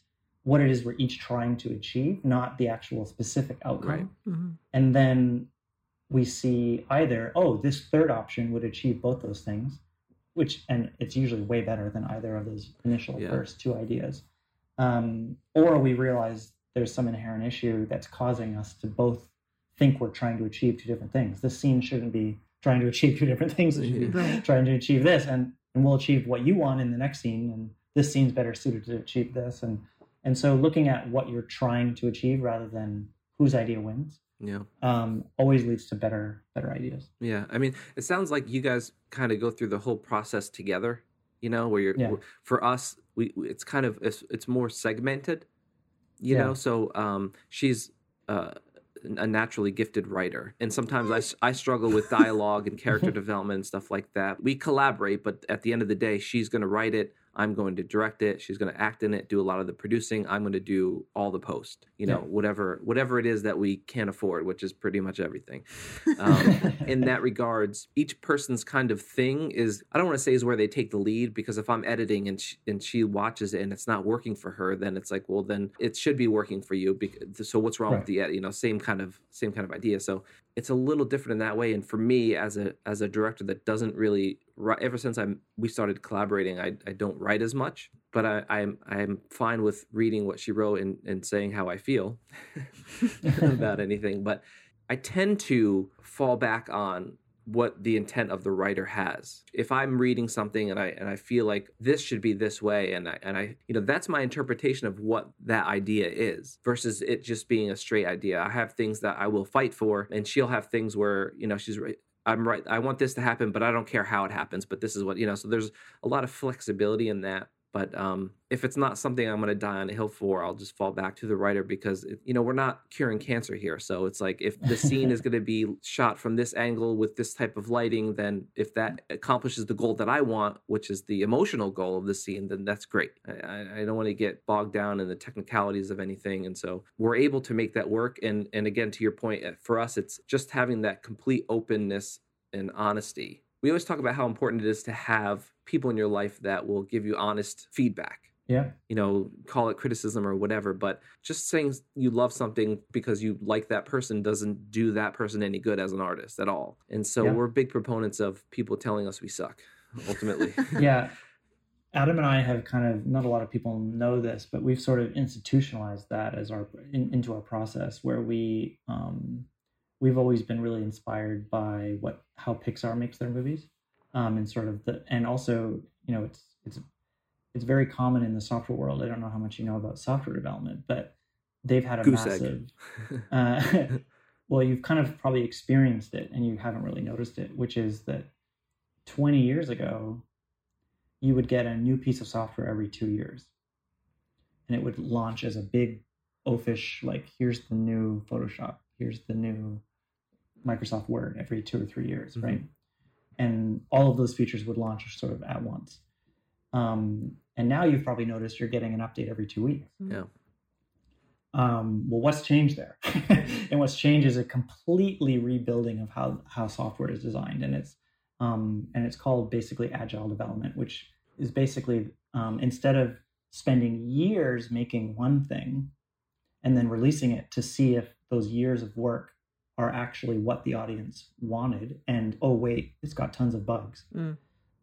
what it is we're each trying to achieve not the actual specific outcome Right. Mhm. and then we see either oh this third option would achieve both those things which and it's usually way better than either of those initial Yeah. first two ideas um, or we realize there's some inherent issue that's causing us to both think we're trying to achieve two different things the scene shouldn't be trying to achieve two different things it should be Right. trying to achieve this and and we'll achieve what you want in the next scene and this scene's better suited to achieve this and and so looking at what you're trying to achieve rather than whose idea wins Yeah. um, always leads to better better ideas. Yeah, I mean, it sounds like you guys kind of go through the whole process together. You know, where you're Yeah. for us, we it's kind of it's, it's more segmented. You Yeah. know, so um, she's uh, a naturally gifted writer, and sometimes I, I struggle with dialogue and character [laughs] development and stuff like that. We collaborate, but at the end of the day, she's going to write it. I'm going to direct it. She's going to act in it, do a lot of the producing. I'm going to do all the post. You know, Yeah. whatever whatever it is that we can't afford, which is pretty much everything. [laughs] Um, in that regards, each person's kind of thing is I don't want to say is where they take the lead because if I'm editing and she, and she watches it and it's not working for her, then it's like, well, then it should be working for you. Because, so what's wrong with the? You know, same kind of same kind of idea. So it's a little different in that way. And for me, as a as a director that doesn't really write, ever since I'm we started collaborating, I, I don't write as much. But I, I'm I'm fine with reading what she wrote and, and saying how I feel [laughs] about anything. But I tend to fall back on what the intent of the writer has. If I'm reading something and I and I feel like this should be this way and I and I you know that's my interpretation of what that idea is versus it just being a straight idea. I have things that I will fight for and she'll have things where you know she's right I'm right I want this to happen but I don't care how it happens but this is what you know so there's a lot of flexibility in that but um, if it's not something I'm going to die on a hill for, I'll just fall back to the writer because it, you know we're not curing cancer here. So it's like if the scene is [laughs] going to be shot from this angle with this type of lighting, then if that accomplishes the goal that I want, which is the emotional goal of the scene, then that's great. I, I, don't want to get bogged down in the technicalities of anything, and so we're able to make that work. And and again, to your point, uh, for us, it's just having that complete openness and honesty. We always talk about how important it is to have people in your life that will give you honest feedback. Yeah, You know, call it criticism or whatever, but just saying you love something because you like that person doesn't do that person any good as an artist at all. And so Yeah. we're big proponents of people telling us we suck, ultimately. [laughs] yeah. Adam and I have kind of not a lot of people know this, but we've sort of institutionalized that as our in, into our process where we um, we've always been really inspired by what how Pixar makes their movies, um, and sort of the and also you know it's it's it's very common in the software world. I don't know how much you know about software development, but they've had a Goose massive [laughs] uh, [laughs] well, you've kind of probably experienced it and you haven't really noticed it, which is that 20 years ago, you would get a new piece of software every two years. And it would launch as a big oafish, like, here's the new Photoshop, here's the new Microsoft Word every two or three years, Mhm. right? And all of those features would launch sort of at once. Um, and now you've probably noticed you're getting an update every two weeks. Yeah. Um, well, what's changed there? [laughs] and what's changed is a completely rebuilding of how how software is designed, and it's um, and it's called basically agile development, which is basically um, instead of spending years making one thing and then releasing it to see if those years of work are actually what the audience wanted, and oh wait, it's got tons of bugs. Mm.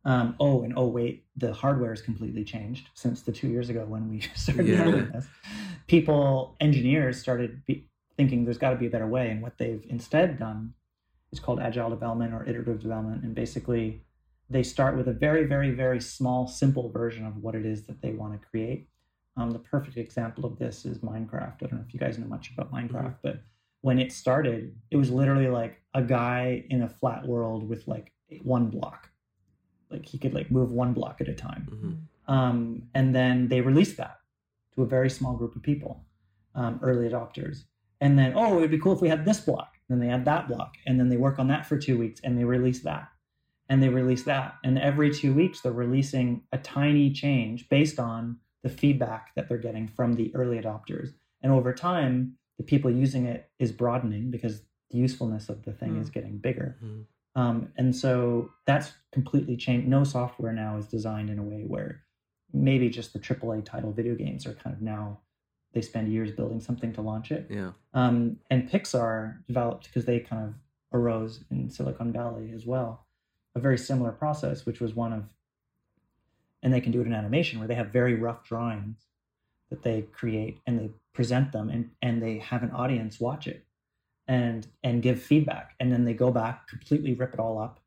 Um, oh, and oh wait, the hardware has completely changed since the two years ago when we [laughs] started Yeah. building this. People, engineers, started be, thinking there's got to be a better way, and what they've instead done is called agile development or iterative development, and basically they start with a very, very, very small, simple version of what it is that they want to create, Um, the perfect example of this is Minecraft. I don't know if you guys know much about Minecraft, but when it started, it was literally like a guy in a flat world with like one block. Like he could like move one block at a time. Mhm. Um, and then they released that to a very small group of people, um, early adopters. And then, oh, it'd be cool if we had this block. Then they had that block. And then they work on that for two weeks and they release that. And they release that. And every two weeks, they're releasing a tiny change based on the feedback that they're getting from the early adopters. And over time, the people using it is broadening because the usefulness of the thing Mm. is getting bigger. Mhm. Um, and so that's completely changed. No software now is designed in a way where maybe just the AAA title video games are kind of now they spend years building something to launch it. Yeah. Um, and Pixar developed because they kind of arose in Silicon Valley as well, a very similar process, which was one of, and they can do it in animation where they have very rough drawings that they create and they present them and, and they have an audience watch it and and give feedback. And then they go back completely rip it all up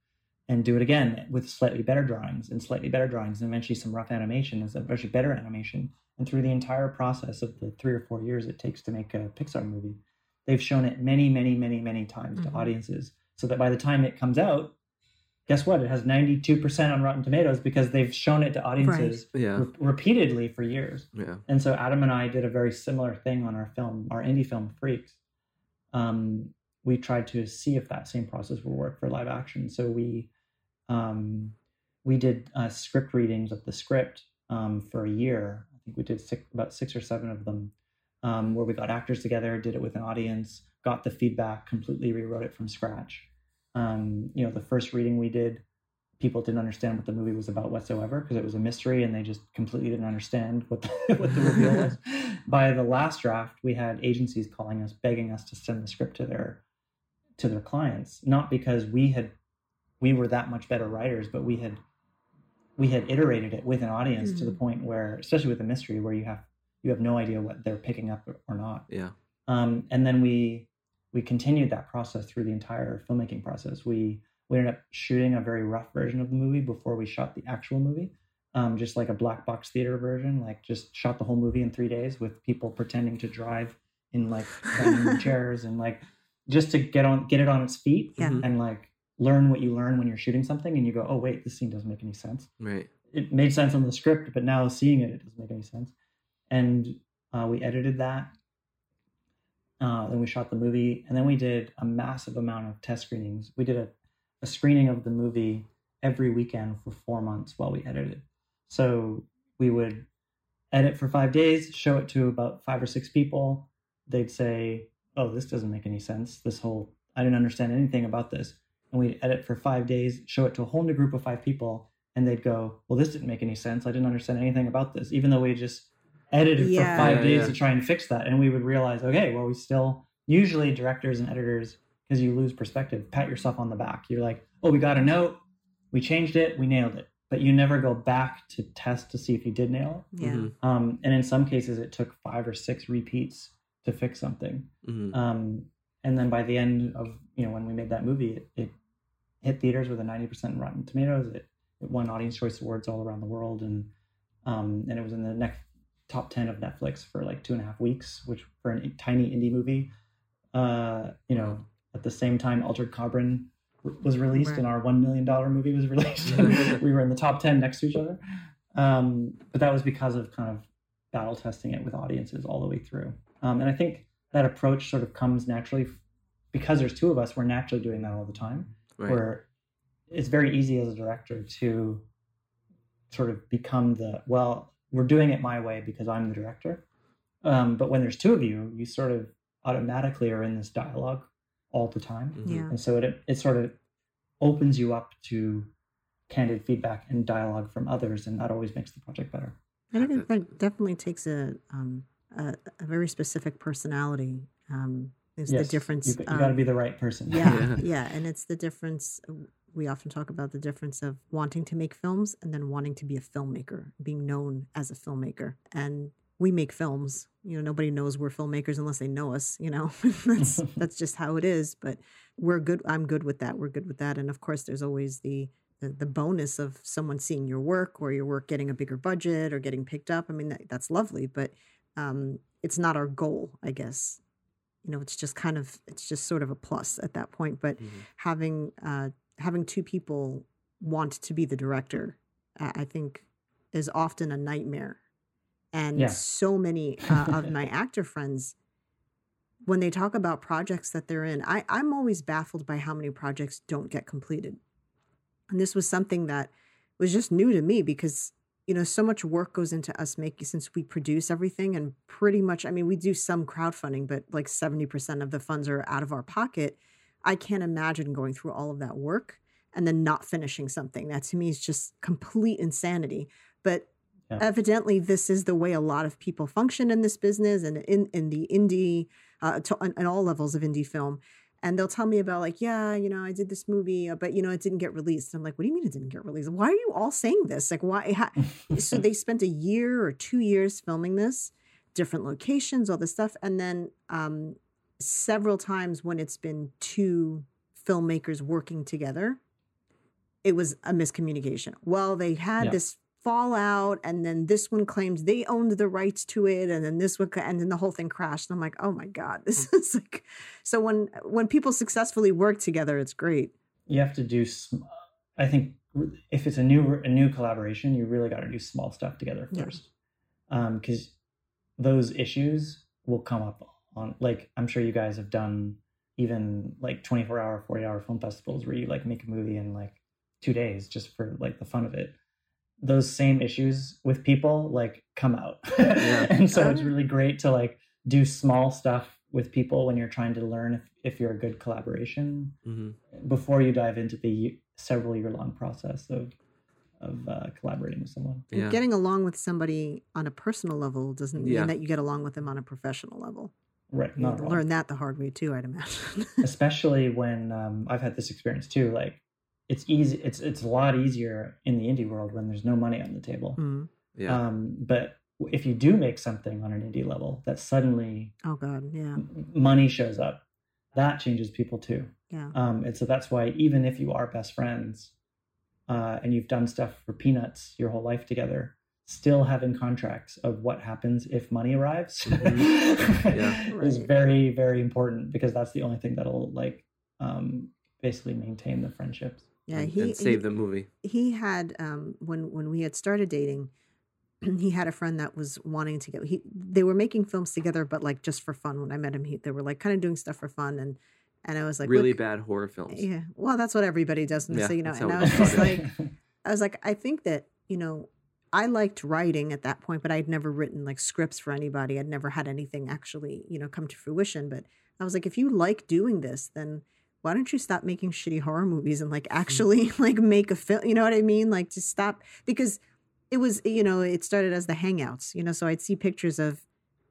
and do it again with slightly better drawings and slightly better drawings. And eventually some rough animation and eventually better animation. And through the entire process of the three or four years it takes to make a pixar movie they've shown it many many many many times Mhm. to audiences. So that by the time it comes out guess what it has 92% on rotten tomatoes because they've shown it to audiences Yeah. re- repeatedly for years Yeah. and so Adam and I did a very similar thing on our film, our indie film Freaks. Um, we tried to see if that same process would work for live action. So we um, we did uh, script readings of the script um, for a year. I think we did six, about six or seven of them, um, where we got actors together, did it with an audience, got the feedback, completely rewrote it from scratch. Um, you know, the first reading we did, people didn't understand what the movie was about whatsoever because it was a mystery and they just completely didn't understand what the, [laughs] what the reveal [laughs] was. By the last draft, we had agencies calling us, begging us to send the script to their to their clients, not because we had we were that much better writers, but we had we had iterated it with an audience to the point where, especially with a mystery, where you have you have no idea what they're picking up or not. Yeah. Um, and then we we continued that process through the entire filmmaking process. We we ended up shooting a very rough version of the movie before we shot the actual movie, um, just like a black box theater version. Like just shot the whole movie in three days with people pretending to drive in like dining [laughs] chairs and like just to get on get it on its feet Yeah. Mhm. and like learn what you learn when you're shooting something and you go, oh wait, this scene doesn't make any sense Right. it made sense on the script, but now seeing it, it doesn't make any sense. And uh, we edited that. Uh, then we shot the movie, and then we did a massive amount of test screenings. We did a, a screening of the movie every weekend for four months while we edited. So we would edit for five days, show it to about five or six people. They'd say, "Oh, this doesn't make any sense. This whole I didn't understand anything about this." And we'd edit for five days, show it to a whole new group of five people, and they'd go, "Well, this didn't make any sense. I didn't understand anything about this," even though we just edited Yeah. for five Yeah, days yeah. to try and fix that. And we would realize, okay, well, we still usually directors and editors, because you lose perspective, pat yourself on the back. You're like, "Oh, we got a note. We changed it. We nailed it." But you never go back to test to see if you did nail it. Yeah. Mhm. Um, and in some cases, it took five or six repeats to fix something. Mhm. Um, and then by the end of you know when we made that movie, it, it hit theaters with a ninety percent Rotten Tomatoes. It, it won Audience Choice Awards all around the world, and um, and it was in the next top ten of Netflix for like two and a half weeks, which for a tiny indie movie, uh, you know, at the same time Altered Carbon was released Right. and our one million dollar movie was [laughs] released. [laughs] we were in the top ten next to each other, um, but that was because of kind of battle testing it with audiences all the way through. Um, and I think that approach sort of comes naturally because there's two of us. We're naturally doing that all the time. Right. Where it's very easy as a director to sort of become the well, we're doing it my way because I'm the director. Um, but when there's two of you, you sort of automatically are in this dialogue all the time, Mhm. Yeah. and so it it sort of opens you up to candid feedback and dialogue from others, and that always makes the project better. I think that definitely takes a um a, a very specific personality. Um, is yes, the difference? You, you um, got to be the right person. yeah, [laughs] Yeah. yeah, and it's the difference. We often talk about the difference of wanting to make films and then wanting to be a filmmaker, being known as a filmmaker. And we make films. You know, nobody knows we're filmmakers unless they know us. You know, [laughs] that's [laughs] that's just how it is. But we're good. I'm good with that. We're good with that. And of course, there's always the the, the bonus of someone seeing your work or your work getting a bigger budget or getting picked up. I mean, that, that's lovely, but um, it's not our goal, I guess. You know, it's just kind of it's just sort of a plus at that point. But Mhm. having uh, having two people want to be the director, uh, I think, is often a nightmare. And Yeah. so many uh, of [laughs] my actor friends, when they talk about projects that they're in, I, I'm always baffled by how many projects don't get completed. And this was something that was just new to me because, you know, so much work goes into us making, since we produce everything and pretty much, I mean, we do some crowdfunding, but like 70% of the funds are out of our pocket. I can't imagine going through all of that work and then not finishing something. That to me is just complete insanity. But Yeah. evidently, this is the way a lot of people function in this business and in, in the indie, uh, to, on, on all levels of indie film. And they'll tell me about, like, yeah, you know, I did this movie, uh, but, you know, it didn't get released. I'm like, what do you mean it didn't get released? Why are you all saying this? Like, why? How? [laughs] so they spent a year or two years filming this, different locations, all this stuff. And then um, several times when it's been two filmmakers working together, it was a miscommunication. Well, they had Yeah. this fallout, and then this one claimed they owned the rights to it, and then this one, and then the whole thing crashed. And I'm like, oh my god, [laughs] this is like. So when when people successfully work together, it's great. you have to do sm- i think if it's a new a new collaboration you really got to do small stuff together first um, because those issues will come up on like i'm sure you guys have done even like 24 hour 40 hour film festivals where you like make a movie in like two days just for like the fun of it those same issues with people like come out Yeah. [laughs] and so it's Oh. really great to like do small stuff with people when you're trying to learn if, if you're a good collaboration hmm before you dive into the several year long process of of uh, collaborating with someone. Yeah. Getting along with somebody on a personal level doesn't mean that you get along with them on a professional level. Right. Not at all. learn that the hard way too, I'd imagine. [laughs] Especially when um, I've had this experience too. Like it's easy. It's it's a lot easier in the indie world when there's no money on the table. Mm. Yeah. Um, but if you do make something on an indie level that suddenly Oh God, yeah, m- money shows up, that changes people too. yeah. Um, and so that's why even if you are best friends uh, and you've done stuff for peanuts your whole life together, still having contracts of what happens if money arrives Mhm. [laughs] Yeah. is very very important because that's the only thing that'll like um, basically maintain the friendships. Yeah, and, he and save he, the movie. he had um when when we had started dating, [clears throat] he had a friend that was wanting to get he they were making films together, but like just for fun. When I met him, he, they were like kind of doing stuff for fun, and and I was like, really bad horror films. Yeah, well, that's what everybody does. And Yeah, so you know, and I was just like, I was like, I think that you know, I liked writing at that point, but I'd never written like scripts for anybody. I'd never had anything actually, you know, come to fruition. But I was like, if you like doing this, then why don't you stop making shitty horror movies and like actually [laughs] like make a film? You know what I mean? Like just stop because it was, you know, it started as the hangouts, you know, so I'd see pictures of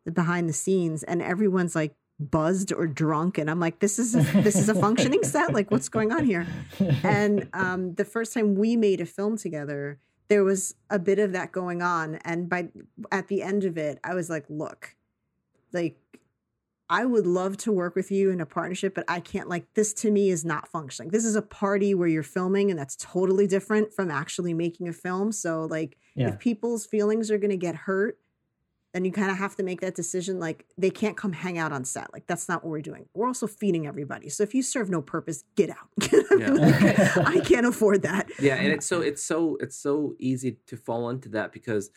the behind the scenes and everyone's like buzzed or drunk and I'm like this is a, this is a functioning set like what's going on here [laughs] and um, the first time we made a film together there was a bit of that going on and by at the end of it i was like look like i would love to work with you in a partnership but i can't like this to me is not functioning this is a party where you're filming and that's totally different from actually making a film so like yeah. if people's feelings are going to get hurt then you kind of have to make that decision like they can't come hang out on set like that's not what we're doing. We're also feeding everybody so if you serve no purpose get out. [laughs] Yeah. Like, [laughs] i can't afford that. Yeah and it's so it's so it's so easy to fall into that because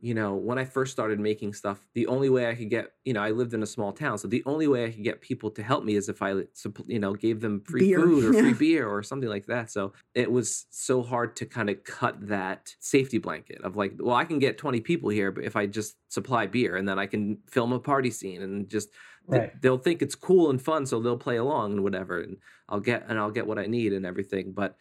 you know when i first started making stuff the only way i could get you know i lived in a small town so the only way i could get people to help me is if i you know gave them free Beer. food or [laughs] free beer or something like that so it was so hard to kind of cut that safety blanket of like well i can get 20 people here but if i just supply beer and then i can film a party scene and just Right. they'll think it's cool and fun so they'll play along and whatever and i'll get and i'll get what i need and everything but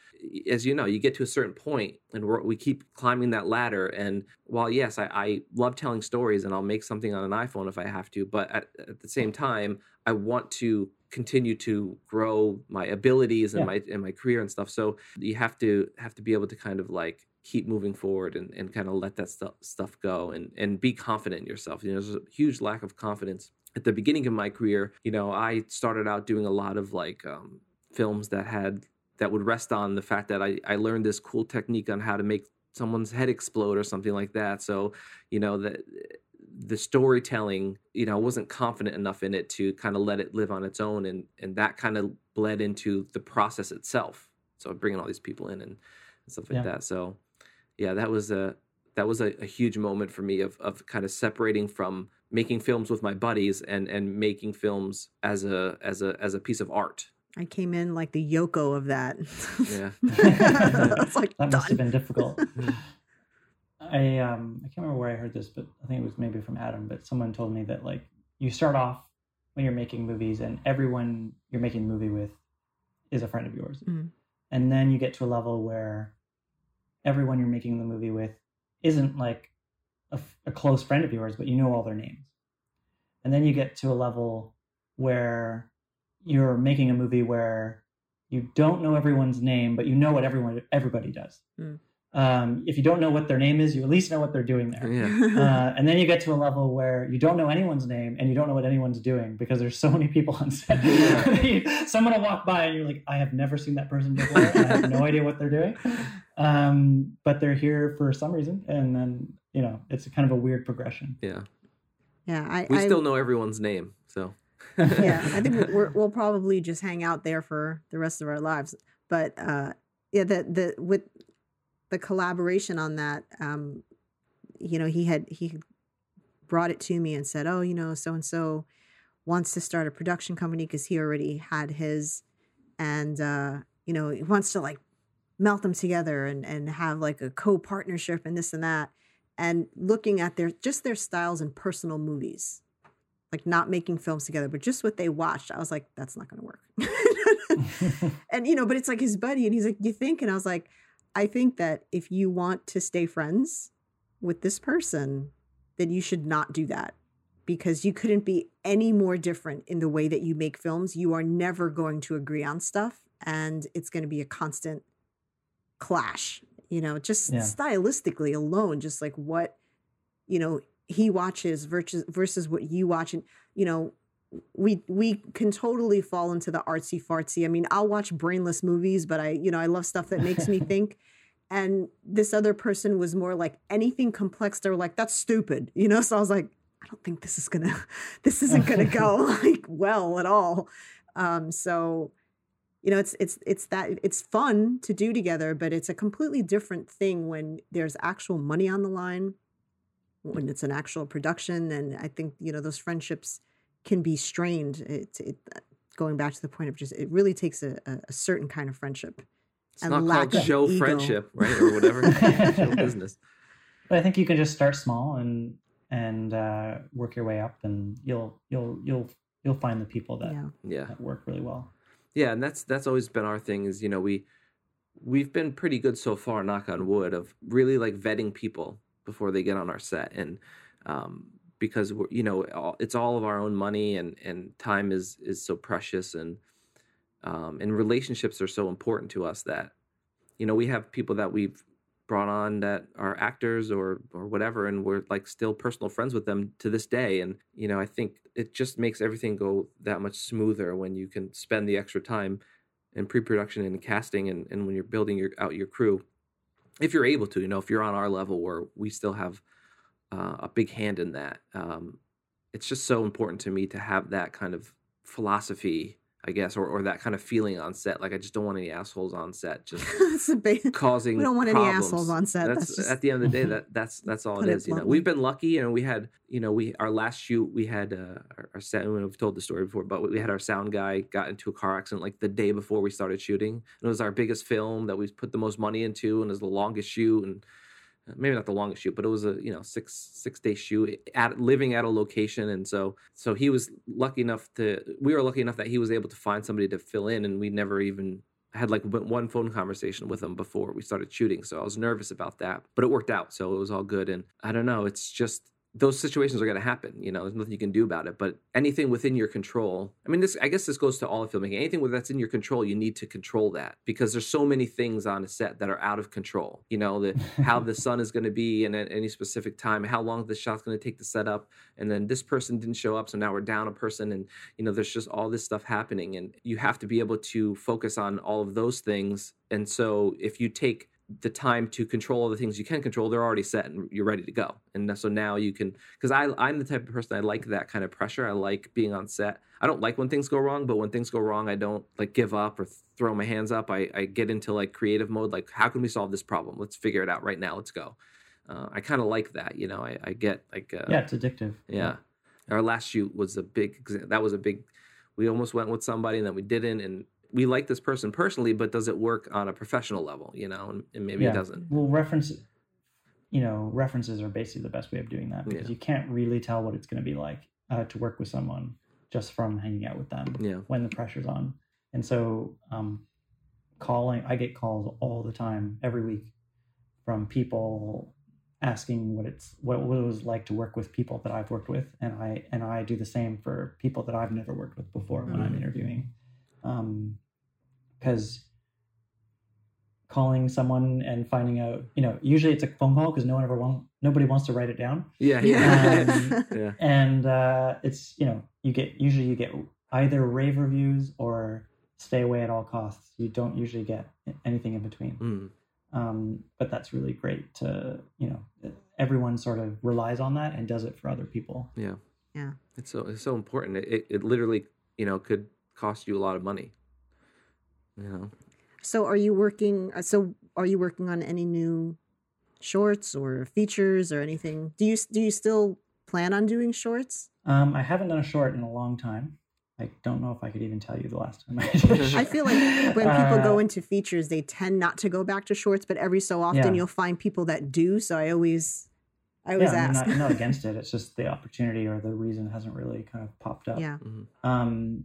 as you know you get to a certain point and we're, we keep climbing that ladder and while yes I, I love telling stories and i'll make something on an iphone if i have to but at, at the same time i want to continue to grow my abilities and Yeah. my and my career and stuff so you have to have to be able to kind of like keep moving forward and, and kind of let that stuff stuff go and and be confident in yourself you know there's a huge lack of confidence at the beginning of my career you know i started out doing a lot of like um films that had that would rest on the fact that I, I learned this cool technique on how to make someone's head explode or something like that. So, you know, that the storytelling, you know, I wasn't confident enough in it to kind of let it live on its own. And, and that kind of bled into the process itself. So bringing all these people in and, stuff like yeah. that. So yeah, that was a, that was a, a huge moment for me of, of kind of separating from making films with my buddies and, and making films as a, as a, as a piece of art I came in like the Yoko of that. Yeah. [laughs] like, that must have been difficult. [laughs] I um I can't remember where I heard this, but I think it was maybe from Adam, but someone told me that like you start off when you're making movies and everyone you're making a movie with is a friend of yours. Mm. And then you get to a level where everyone you're making the movie with isn't like a, a close friend of yours, but you know all their names. And then you get to a level where you're making a movie where you don't know everyone's name, but you know what everyone everybody does. Mm. Um, if you don't know what their name is, you at least know what they're doing there. Yeah. [laughs] uh, and then you get to a level where you don't know anyone's name and you don't know what anyone's doing because there's so many people on set. [laughs] Someone will walk by and you're like, I have never seen that person before. I have no idea what they're doing. [laughs] Um, but they're here for some reason. And then, you know, it's kind of a weird progression. Yeah. Yeah. I, we I, still know everyone's name. So [laughs] yeah, I think [laughs] we will probably just hang out there for the rest of our lives. But uh, yeah, the the with the collaboration on that, um, you know, he had he brought it to me and said, "Oh, you know, so and so wants to start a production company because he already had his, and uh, you know, he wants to like melt them together and and have like a co partnership and this and that." And looking at their just their styles and personal movies, like not making films together, but just what they watched, I was like, that's not going to work. [laughs] and, you know, but it's like his buddy. And he's like, you think? And I was like, I think that if you want to stay friends with this person, then you should not do that because you couldn't be any more different in the way that you make films. You are never going to agree on stuff and it's going to be a constant clash, you know, just yeah. stylistically alone, just like what, you know, he watches versus versus what you watch and you know we we can totally fall into the artsy fartsy i mean i'll watch brainless movies but i you know i love stuff that makes me [laughs] think and this other person was more like anything complex they were like that's stupid you know? So i was like i don't think this is gonna [laughs] this isn't gonna [laughs] go like well at all. Um so you know it's it's it's that it's fun to do together but it's a completely different thing when there's actual money on the line when it's an actual production. And I think, you know, those friendships can be strained. It, it going back to the point of just, it really takes a, a certain kind of friendship. It's and not called show ego. friendship, right? Or whatever. [laughs] show business. But I think you can just start small and, and uh, work your way up and you'll, you'll, you'll, you'll find the people that, yeah. Yeah. that work really well. Yeah. And that's, that's always been our thing is, you know, we, we've been pretty good so far, knock on wood, of really like vetting people before they get on our set and um, because we're, you know it's all of our own money and and time is is so precious and um, and relationships are so important to us that you know we have people that we've brought on that are actors or or whatever and we're like still personal friends with them to this day and you know I think it just makes everything go that much smoother when you can spend the extra time in pre-production and casting and, and when you're building your out your crew. If you're able to, you know, if you're on our level where we still have uh, a big hand in that, um, it's just so important to me to have that kind of philosophy I guess, or, or that kind of feeling on set. Like I just don't want any assholes on set, just [laughs] big, causing. We don't want problems. any assholes on set. That's, that's at the end of the day. [laughs] That that's that's all it is. It you know, we've been lucky, and we had you know we our last shoot we had uh, our, our set. We've told the story before, but we had our sound guy got into a car accident like the day before we started shooting. And it was our biggest film that we put the most money into, and it was the longest shoot and maybe not the longest shoot, but it was a you know six six day shoot at living at a location, and so so he was lucky enough to we were lucky enough that he was able to find somebody to fill in, and we never even had like one phone conversation with him before we started shooting. So I was nervous about that, but it worked out, so it was all good. And I don't know, it's just those situations are going to happen. You know, there's nothing you can do about it. But anything within your control, I mean, this I guess this goes to all of filmmaking. Anything that's in your control, you need to control that because there's so many things on a set that are out of control. You know, the [laughs] how the sun is going to be and at any specific time, how long the shot's going to take to set up, and then this person didn't show up, so now we're down a person, and you know, there's just all this stuff happening, and you have to be able to focus on all of those things. And so, if you take the time to control all the things you can control they're already set and you're ready to go. And so now you can because i i'm the type of person i like that kind of pressure. I like being on set. I don't like when things go wrong but when things go wrong i don't like give up or throw my hands up. I, I get into like creative mode like how can we solve this problem? Let's figure it out right now. Let's go. Uh, i kind of like that you know? I, I get like uh, yeah it's addictive. yeah. yeah our last shoot was a big that was a big we almost went with somebody and then we didn't and we like this person personally, but does it work on a professional level? You know, and, and maybe yeah. it doesn't. Well, reference, you know, references are basically the best way of doing that because Yeah. you can't really tell what it's going to be like uh, to work with someone just from hanging out with them Yeah. when the pressure's on. And so, um, calling, I get calls all the time, every week, from people asking what it's what, what it was like to work with people that I've worked with, and I and I do the same for people that I've never worked with before when I'm Mhm. interviewing, because calling someone and finding out, you know, usually it's a phone call because no one ever want nobody wants to write it down, Yeah. Yeah. Yeah. [laughs] yeah. and uh, it's you know you get usually you get either rave reviews or stay away at all costs. You don't usually get anything in between. Mm. Um, but that's really great to you know everyone sort of relies on that and does it for other people. Yeah. Yeah. It's so it's so important. It, it it literally you know could cost you a lot of money. You know. So are you working uh, so are you working on any new shorts or features or anything? Do you do you still plan on doing shorts? Um, I haven't done a short in a long time. I don't know if I could even tell you the last time I did. a I short. feel like when people go Uh, into features, they tend not to go back to shorts, but every so often Yeah. you'll find people that do. So I always, I always yeah, I'm ask. not, I'm not [laughs] against it. It's just the opportunity or the reason hasn't really kind of popped up. yeah, Mhm. Um,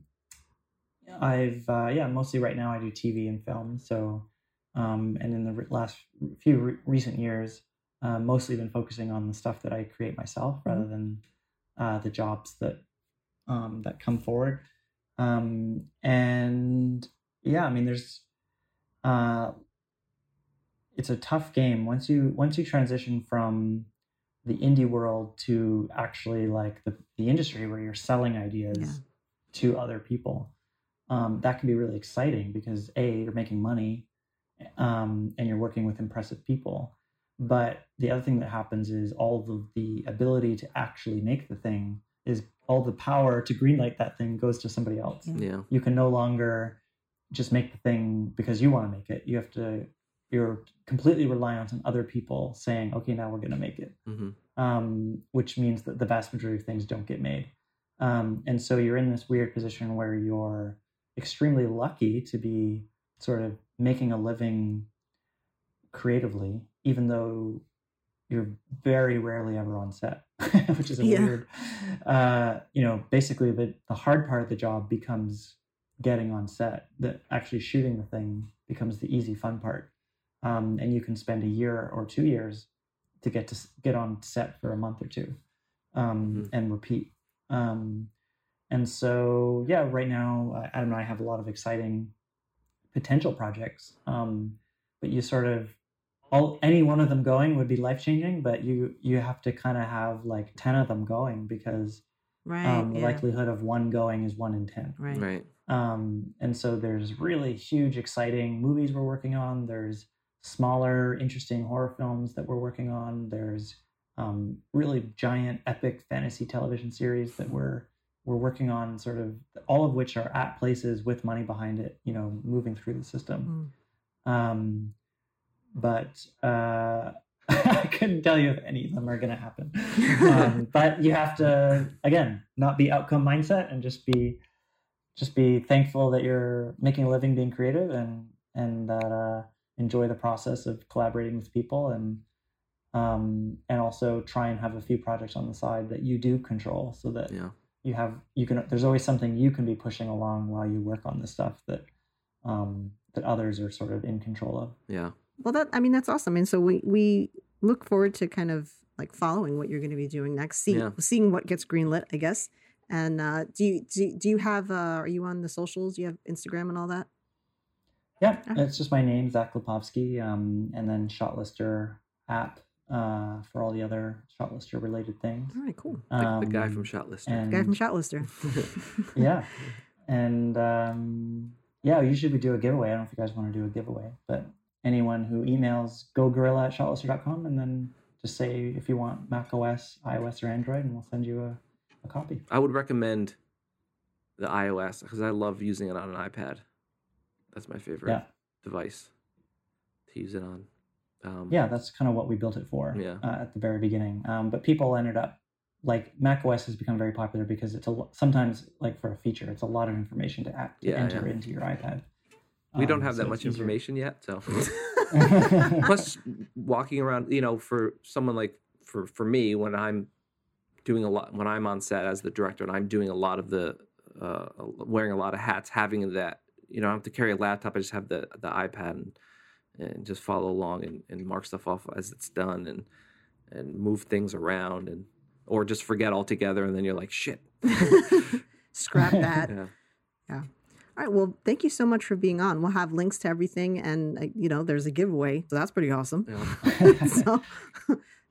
I've uh, yeah, mostly right now I do TV and film. So, um, and in the re- last few re- recent years, uh, mostly been focusing on the stuff that I create myself rather than uh, the jobs that um, that come forward. Um, and yeah, I mean, there's uh, it's a tough game once you once you transition from the indie world to actually like the, the industry where you're selling ideas Yeah. to other people um, that can be really exciting because a you're making money um, and you're working with impressive people. But the other thing that happens is all of the ability to actually make the thing is all the power to greenlight that thing goes to somebody else. Yeah. Yeah. you can no longer just make the thing because you want to make it. You have to you're completely reliant on other people saying okay now we're going to make it. Hmm um, which means that the vast majority of things don't get made. Um, and so you're in this weird position where you're extremely lucky to be sort of making a living creatively even though you're very rarely ever on set [laughs] which is a Yeah. weird uh, you know basically the, the hard part of the job becomes getting on set that actually shooting the thing becomes the easy fun part um, and you can spend a year or two years to get to get on set for a month or two um, Mhm. and repeat um, and so yeah right now uh, adam and i have a lot of exciting potential projects um, but you sort of all any one of them going would be life changing but you you have to kind of have like 10 of them going because right. um, the likelihood of one going is one in 10 right. Right. um, and so there's really huge, exciting movies we're working on. There's smaller, interesting horror films that we're working on. There's um, really giant, epic fantasy television series that we're we're working on. Sort of all of which are at places with money behind it. You know, moving through the system. Um, but uh, [laughs] I couldn't tell you if any of them are going to happen. um, [laughs] but you have to again not be outcome mindset and just be just be thankful that you're making a living being creative and and that uh, enjoy the process of collaborating with people and um, and also try and have a few projects on the side that you do control so that Yeah. You have you can there's always something you can be pushing along while you work on the stuff that um, that others are sort of in control of Yeah. Well, that I mean that's awesome, and so we we look forward to kind of like following what you're going to be doing next, see, Yeah. seeing what gets greenlit, I guess. And uh, do you do, do you have uh, are you on the socials? Do you have Instagram and all that? Yeah, Okay. it's just my name, Zach Lipovsky, um, and then Shotlister app uh, for all the other Shotlister related things. All right, cool. Like the guy Um, from Shotlister. and Guy from Shotlister. [laughs] [laughs] yeah, and um, yeah, usually we do a giveaway. I don't know if you guys want to do a giveaway, but anyone who emails gogorilla at shotlister.com and then just say if you want Mac OS, iOS, or Android, and we'll send you a, a copy. I would recommend the iOS because I love using it on an iPad. That's my favorite Yeah. device to use it on. Um, yeah, that's kind of what we built it for Yeah. uh, at the very beginning. Um, but people ended up like Mac OS has become very popular because it's a sometimes like for a feature, it's a lot of information to, act, to Yeah, enter yeah. into your iPad. we don't Um, have that much easier. information yet, so. Plus, [laughs] Plus, walking around, you know, for someone like for for me, when I'm doing a lot, when I'm on set as the director, and I'm doing a lot of the uh, wearing a lot of hats, having that, you know, I don't have to carry a laptop. I just have the the iPad and, and just follow along and, and mark stuff off as it's done and and move things around and or just forget altogether and then you're like shit. [laughs] Scrap [laughs] that. Yeah. All right. Well, thank you so much for being on. We'll have links to everything, and uh, you know, there's a giveaway, so that's pretty awesome. Yeah. [laughs] so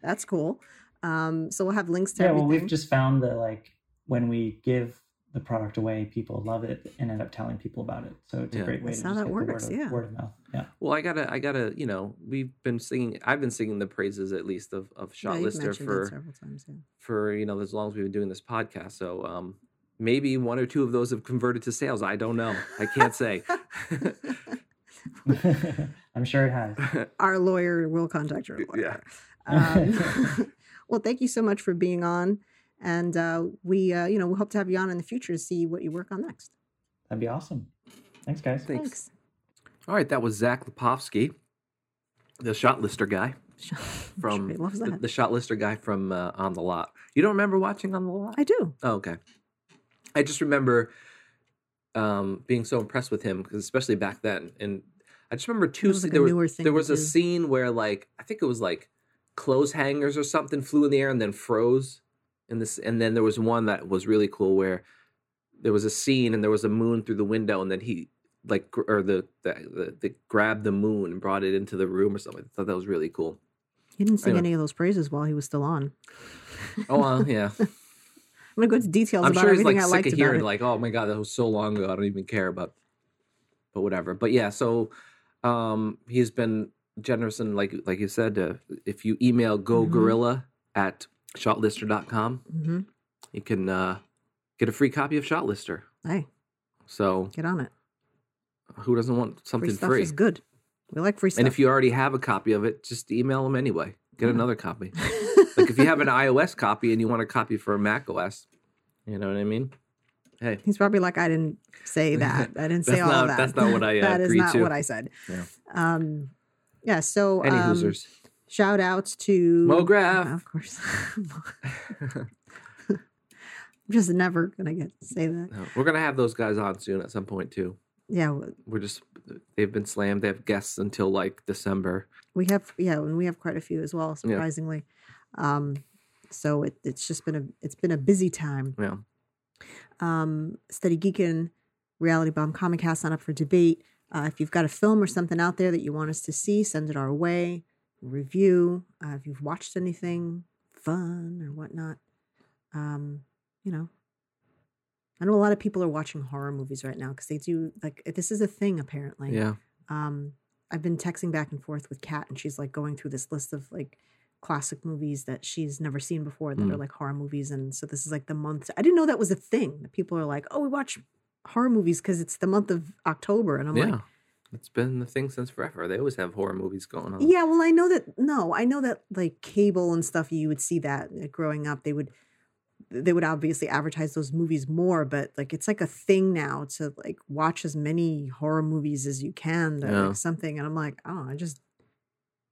that's cool. Um, so we'll have links to yeah, well, we've just found that like when we give the product away, people love it and end up telling people about it. So it's Yeah. a great way That's to how just that get the works, word, of, yeah. word of mouth. Yeah. Well, I gotta, I gotta, you know, we've been singing. I've been singing the praises at least of of yeah, you've Shotlister mentioned for several times. Yeah. for you know as long as we've been doing this podcast. So um, maybe one or two of those have converted to sales. I don't know. I can't say. [laughs] I'm sure it has. [laughs] Our lawyer will contact your Yeah. lawyer. Um, [laughs] well, thank you so much for being on, and uh, we, uh, you know, we hope to have you on in the future to see what you work on next. That'd be awesome. Thanks, guys. Thanks. All right, that was Zach Lipovsky, the Shotlister guy [laughs] from He the, that. the Shotlister guy from uh, On the Lot. You don't remember watching On the Lot? I do. Oh, okay. I just remember um, being so impressed with him because, especially back then. And I just remember two. That was, like, a there, was, thing there was a do. scene where, like, I think it was like clothes hangers or something flew in the air and then froze. In this, and then there was one that was really cool where there was a scene and there was a moon through the window, and then he like or the the, the, the grabbed the moon and brought it into the room or something. I thought that was really cool. He didn't sing Anyway. any of those praises while he was still on. Oh well, yeah. [laughs] I'm gonna go into details I'm about sure he's everything like I liked of about hearing it. like, oh my god, that was so long ago. I don't even care about, but whatever. But yeah, so um, he's been generous and like like you said, uh, if you email go gorilla at shotlister.com, hmm you can uh, get a free copy of Shotlister. Hey, So get on it. who doesn't want Free something stuff free? is good. We like free stuff. And if you already have a copy of it, just email them anyway. Get Yeah. another copy. [laughs] like if you have an iOS copy and you want a copy for a Mac OS, you know what I mean? Hey, He's probably like, I didn't say [laughs] that. I didn't say all not- that. that's not what I, [laughs] uh, that is not to. what I said. Yeah. Um, yeah. So, any um, hoosers. Shout outs to MoGraph. Of course. [laughs] I'm just never gonna get to say that. No, we're gonna have those guys on soon at some point too. Yeah, We're just they've been slammed. They have guests until like December. we have. Yeah, and we have quite a few as well. Yeah. Surprisingly, um, so it, it's just been a it's been a busy time. Yeah. um, Steady Geekin, Reality Bomb Comic Cast on up for debate. Uh, if you've got a film or something out there that you want us to see, send it our way. Review. Uh, if you've watched anything fun or whatnot, um, you know. I know a lot of people are watching horror movies right now because they do like this is a thing apparently. Yeah. Um, I've been texting back and forth with Kat, and she's like going through this list of like classic movies that she's never seen before that Mm. are like horror movies, and so this is like the month. I didn't know that was a thing. That people are like, oh, we watch horror movies because it's the month of October, and I'm yeah. like, it's been the thing since forever. They always have horror movies going on. yeah, well, I know that. No, I know that like cable and stuff. You would see that uh, growing up. They would. They would obviously advertise those movies more, but like it's like a thing now to like watch as many horror movies as you can, Yeah. like something. And I'm like, oh, I just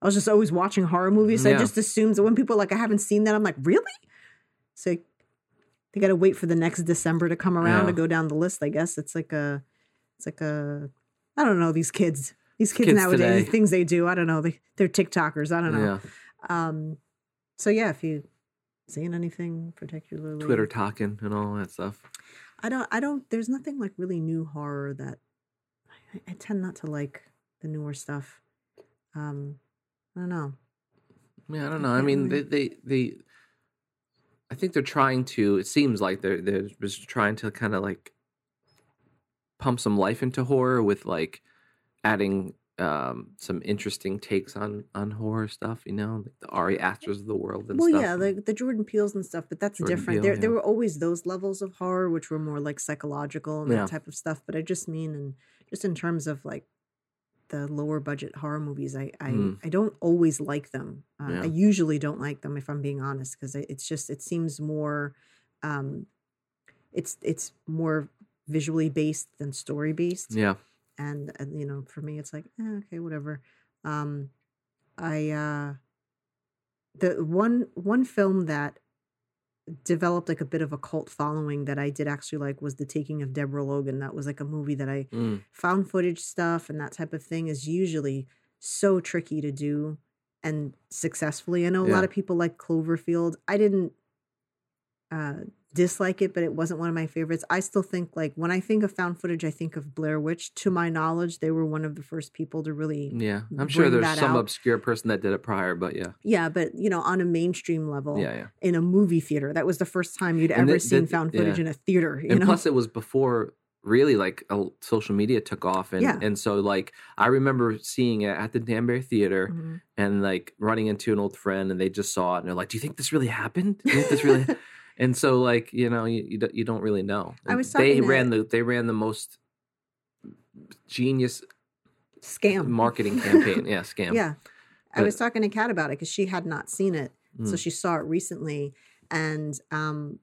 I was just always watching horror movies. So I just assumed that when people like, I haven't seen that, I'm like, really? So they got to wait for the next December to come around to go down the list. I guess it's like a, it's like a, I don't know these kids. These kids, Kids nowadays, today. things they do. I don't know. They they're TikTokers. I don't know. Yeah. Um, So yeah, if you seen anything particularly Twitter talking and all that stuff. I don't I don't there's nothing like really new horror that I, I tend not to like the newer stuff. Um I don't know. Yeah, I don't know. I mean, they, they, they, I think they're trying to. It seems like they're they're just trying to kind of like pump some life into horror with like adding um some interesting takes on on horror stuff. You know, like the Ari Asters of the world and stuff. well, stuff. yeah, like the Jordan Peeles and stuff, but that's Jordan different. Peele, there, yeah. there were always those levels of horror, which were more like psychological and Yeah. that type of stuff. But I just mean, and just in terms of like the lower budget horror movies, I I, Mm. I don't always like them. Uh, Yeah. I usually don't like them if I'm being honest, because it's just it seems more, um, it's it's more visually based than story based. Yeah, and, and you know for me it's like eh, okay whatever. Um i uh the one one film that developed like a bit of a cult following that i did actually like was the taking of deborah logan. That was like a movie that i Mm. found footage stuff and that type of thing is usually so tricky to do and successfully. I know a Yeah. lot of people like cloverfield. I didn't uh dislike it but it wasn't one of my favorites i still think like when i think of found footage i think of blair witch to my knowledge they were one of the first people to really yeah. I'm sure there's some out. obscure person that did it prior, but yeah, yeah but you know on a mainstream level yeah, yeah. in a movie theater that was the first time you'd And ever seen found footage yeah. in a theater you and know plus it was before really like uh, social media took off and Yeah. and so like i remember seeing it at the danbury theater Mhm. and like running into an old friend and they just saw it and they're like do you think this really happened do you think this really [laughs] and so like you know you, you, don't, you don't really know I was they ran the they ran the most genius scam marketing campaign yeah [laughs] scam Yeah. I was talking to Kat about it because she had not seen it. So Mm. she saw it recently. And um,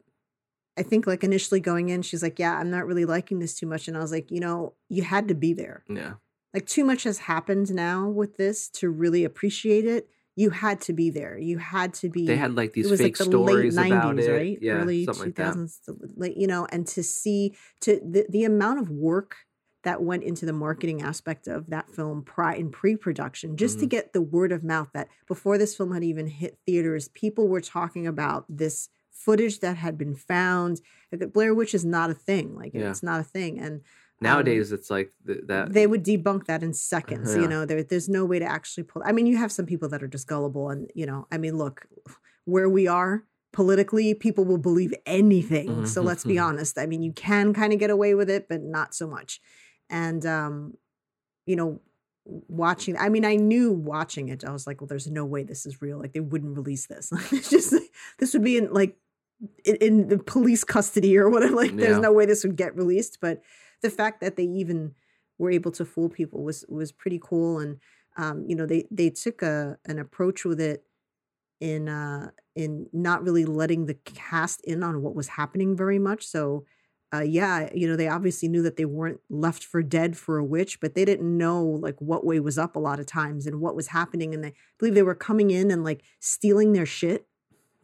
I think, like, initially going in, she's like, Yeah, I'm not really liking this too much. And I was like, You know, you had to be there. yeah Like, too much has happened now with this to really appreciate it. You had to be there. You had to be. they had like these it was fake like the late stories about 90s, it right? yeah Early something like that 2000s, late, you know, and to see to the, the amount of work that went into the marketing aspect of that film pri- in pre-production just to Mhm. get the word of mouth that before this film had even hit theaters people were talking about this footage that had been found Like, blair witch is not a thing like Yeah. it's not a thing and nowadays it's like th- that they would debunk that in seconds Yeah. you know there, there's no way to actually pull i mean you have some people that are just gullible and you know i mean look where we are politically people will believe anything so let's be Mhm. honest i mean you can kind of get away with it but not so much and um you know watching i mean i knew watching it i was like well there's no way this is real like they wouldn't release this [laughs] it's just like, this would be in like in, in the police custody or whatever like there's no way this would get released but the fact that they even were able to fool people was was pretty cool and um you know they they took a an approach with it in uh in not really letting the cast in on what was happening very much so uh yeah you know they obviously knew that they weren't left for dead for a witch but they didn't know like what way was up a lot of times and what was happening and they believe they were coming in and like stealing their shit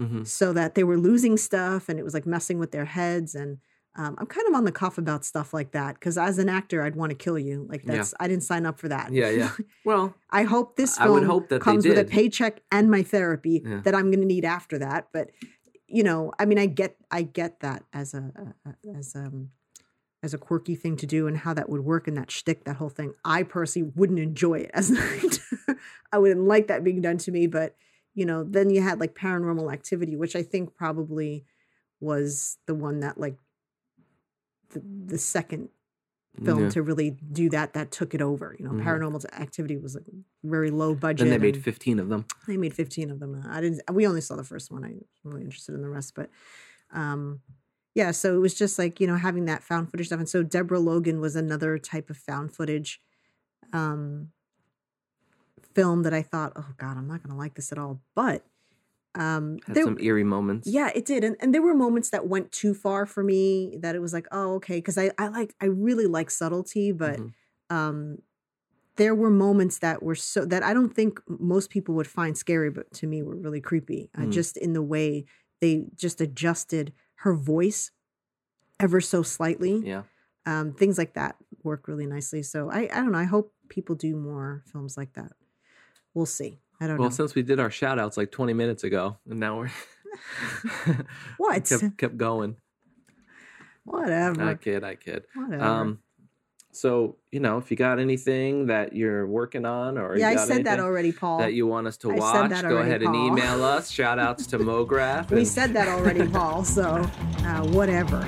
Mhm. so that they were losing stuff and it was like messing with their heads and um, i'm kind of on the cuff about stuff like that because as an actor i'd want to kill you like Yeah. that's i didn't sign up for that yeah yeah [laughs] well i hope this I would hope that comes with a paycheck and my therapy Yeah. that i'm going to need after that but you know i mean i get i get that as a, as um as a quirky thing to do and how that would work in that shtick, that whole thing. I personally wouldn't enjoy it as [laughs] an actor. I wouldn't like that being done to me, but you know, then you had like paranormal activity, which I think probably was the one that like the, the second film Yeah. to really do that that took it over. You know, Mhm. paranormal activity was like very low budget. then they made and 15 of them they made 15 of them. I didn't we only saw the first one. i'm really interested in the rest, but um yeah, so it was just like, you know, having that found footage stuff. And so Deborah Logan was another type of found footage um film that I thought, oh God, I'm not gonna like this at all. But um had there- some eerie moments yeah, it did. And, and there were moments that went too far for me that it was like, oh, okay. Cause I, I like, I really like subtlety, but Mhm. um, there were moments that were so that I don't think most people would find scary, but to me were really creepy. Uh, Mm. just in the way they just adjusted her voice ever so slightly. yeah Um, things like that work really nicely. So I, I don't know. I hope people do more films like that. we'll see. I don't Well, know. since we did our shout outs like 20 minutes ago, and now we're [laughs] What? kept, kept going. Whatever. I kid, I kid. Whatever. Um, so you know, if you got anything that you're working on, or yeah, you I said that already, Paul. that you want us to I watch, go already, ahead and email us. Shout outs to [laughs] MoGraph. we and- said that already, Paul. So uh, whatever.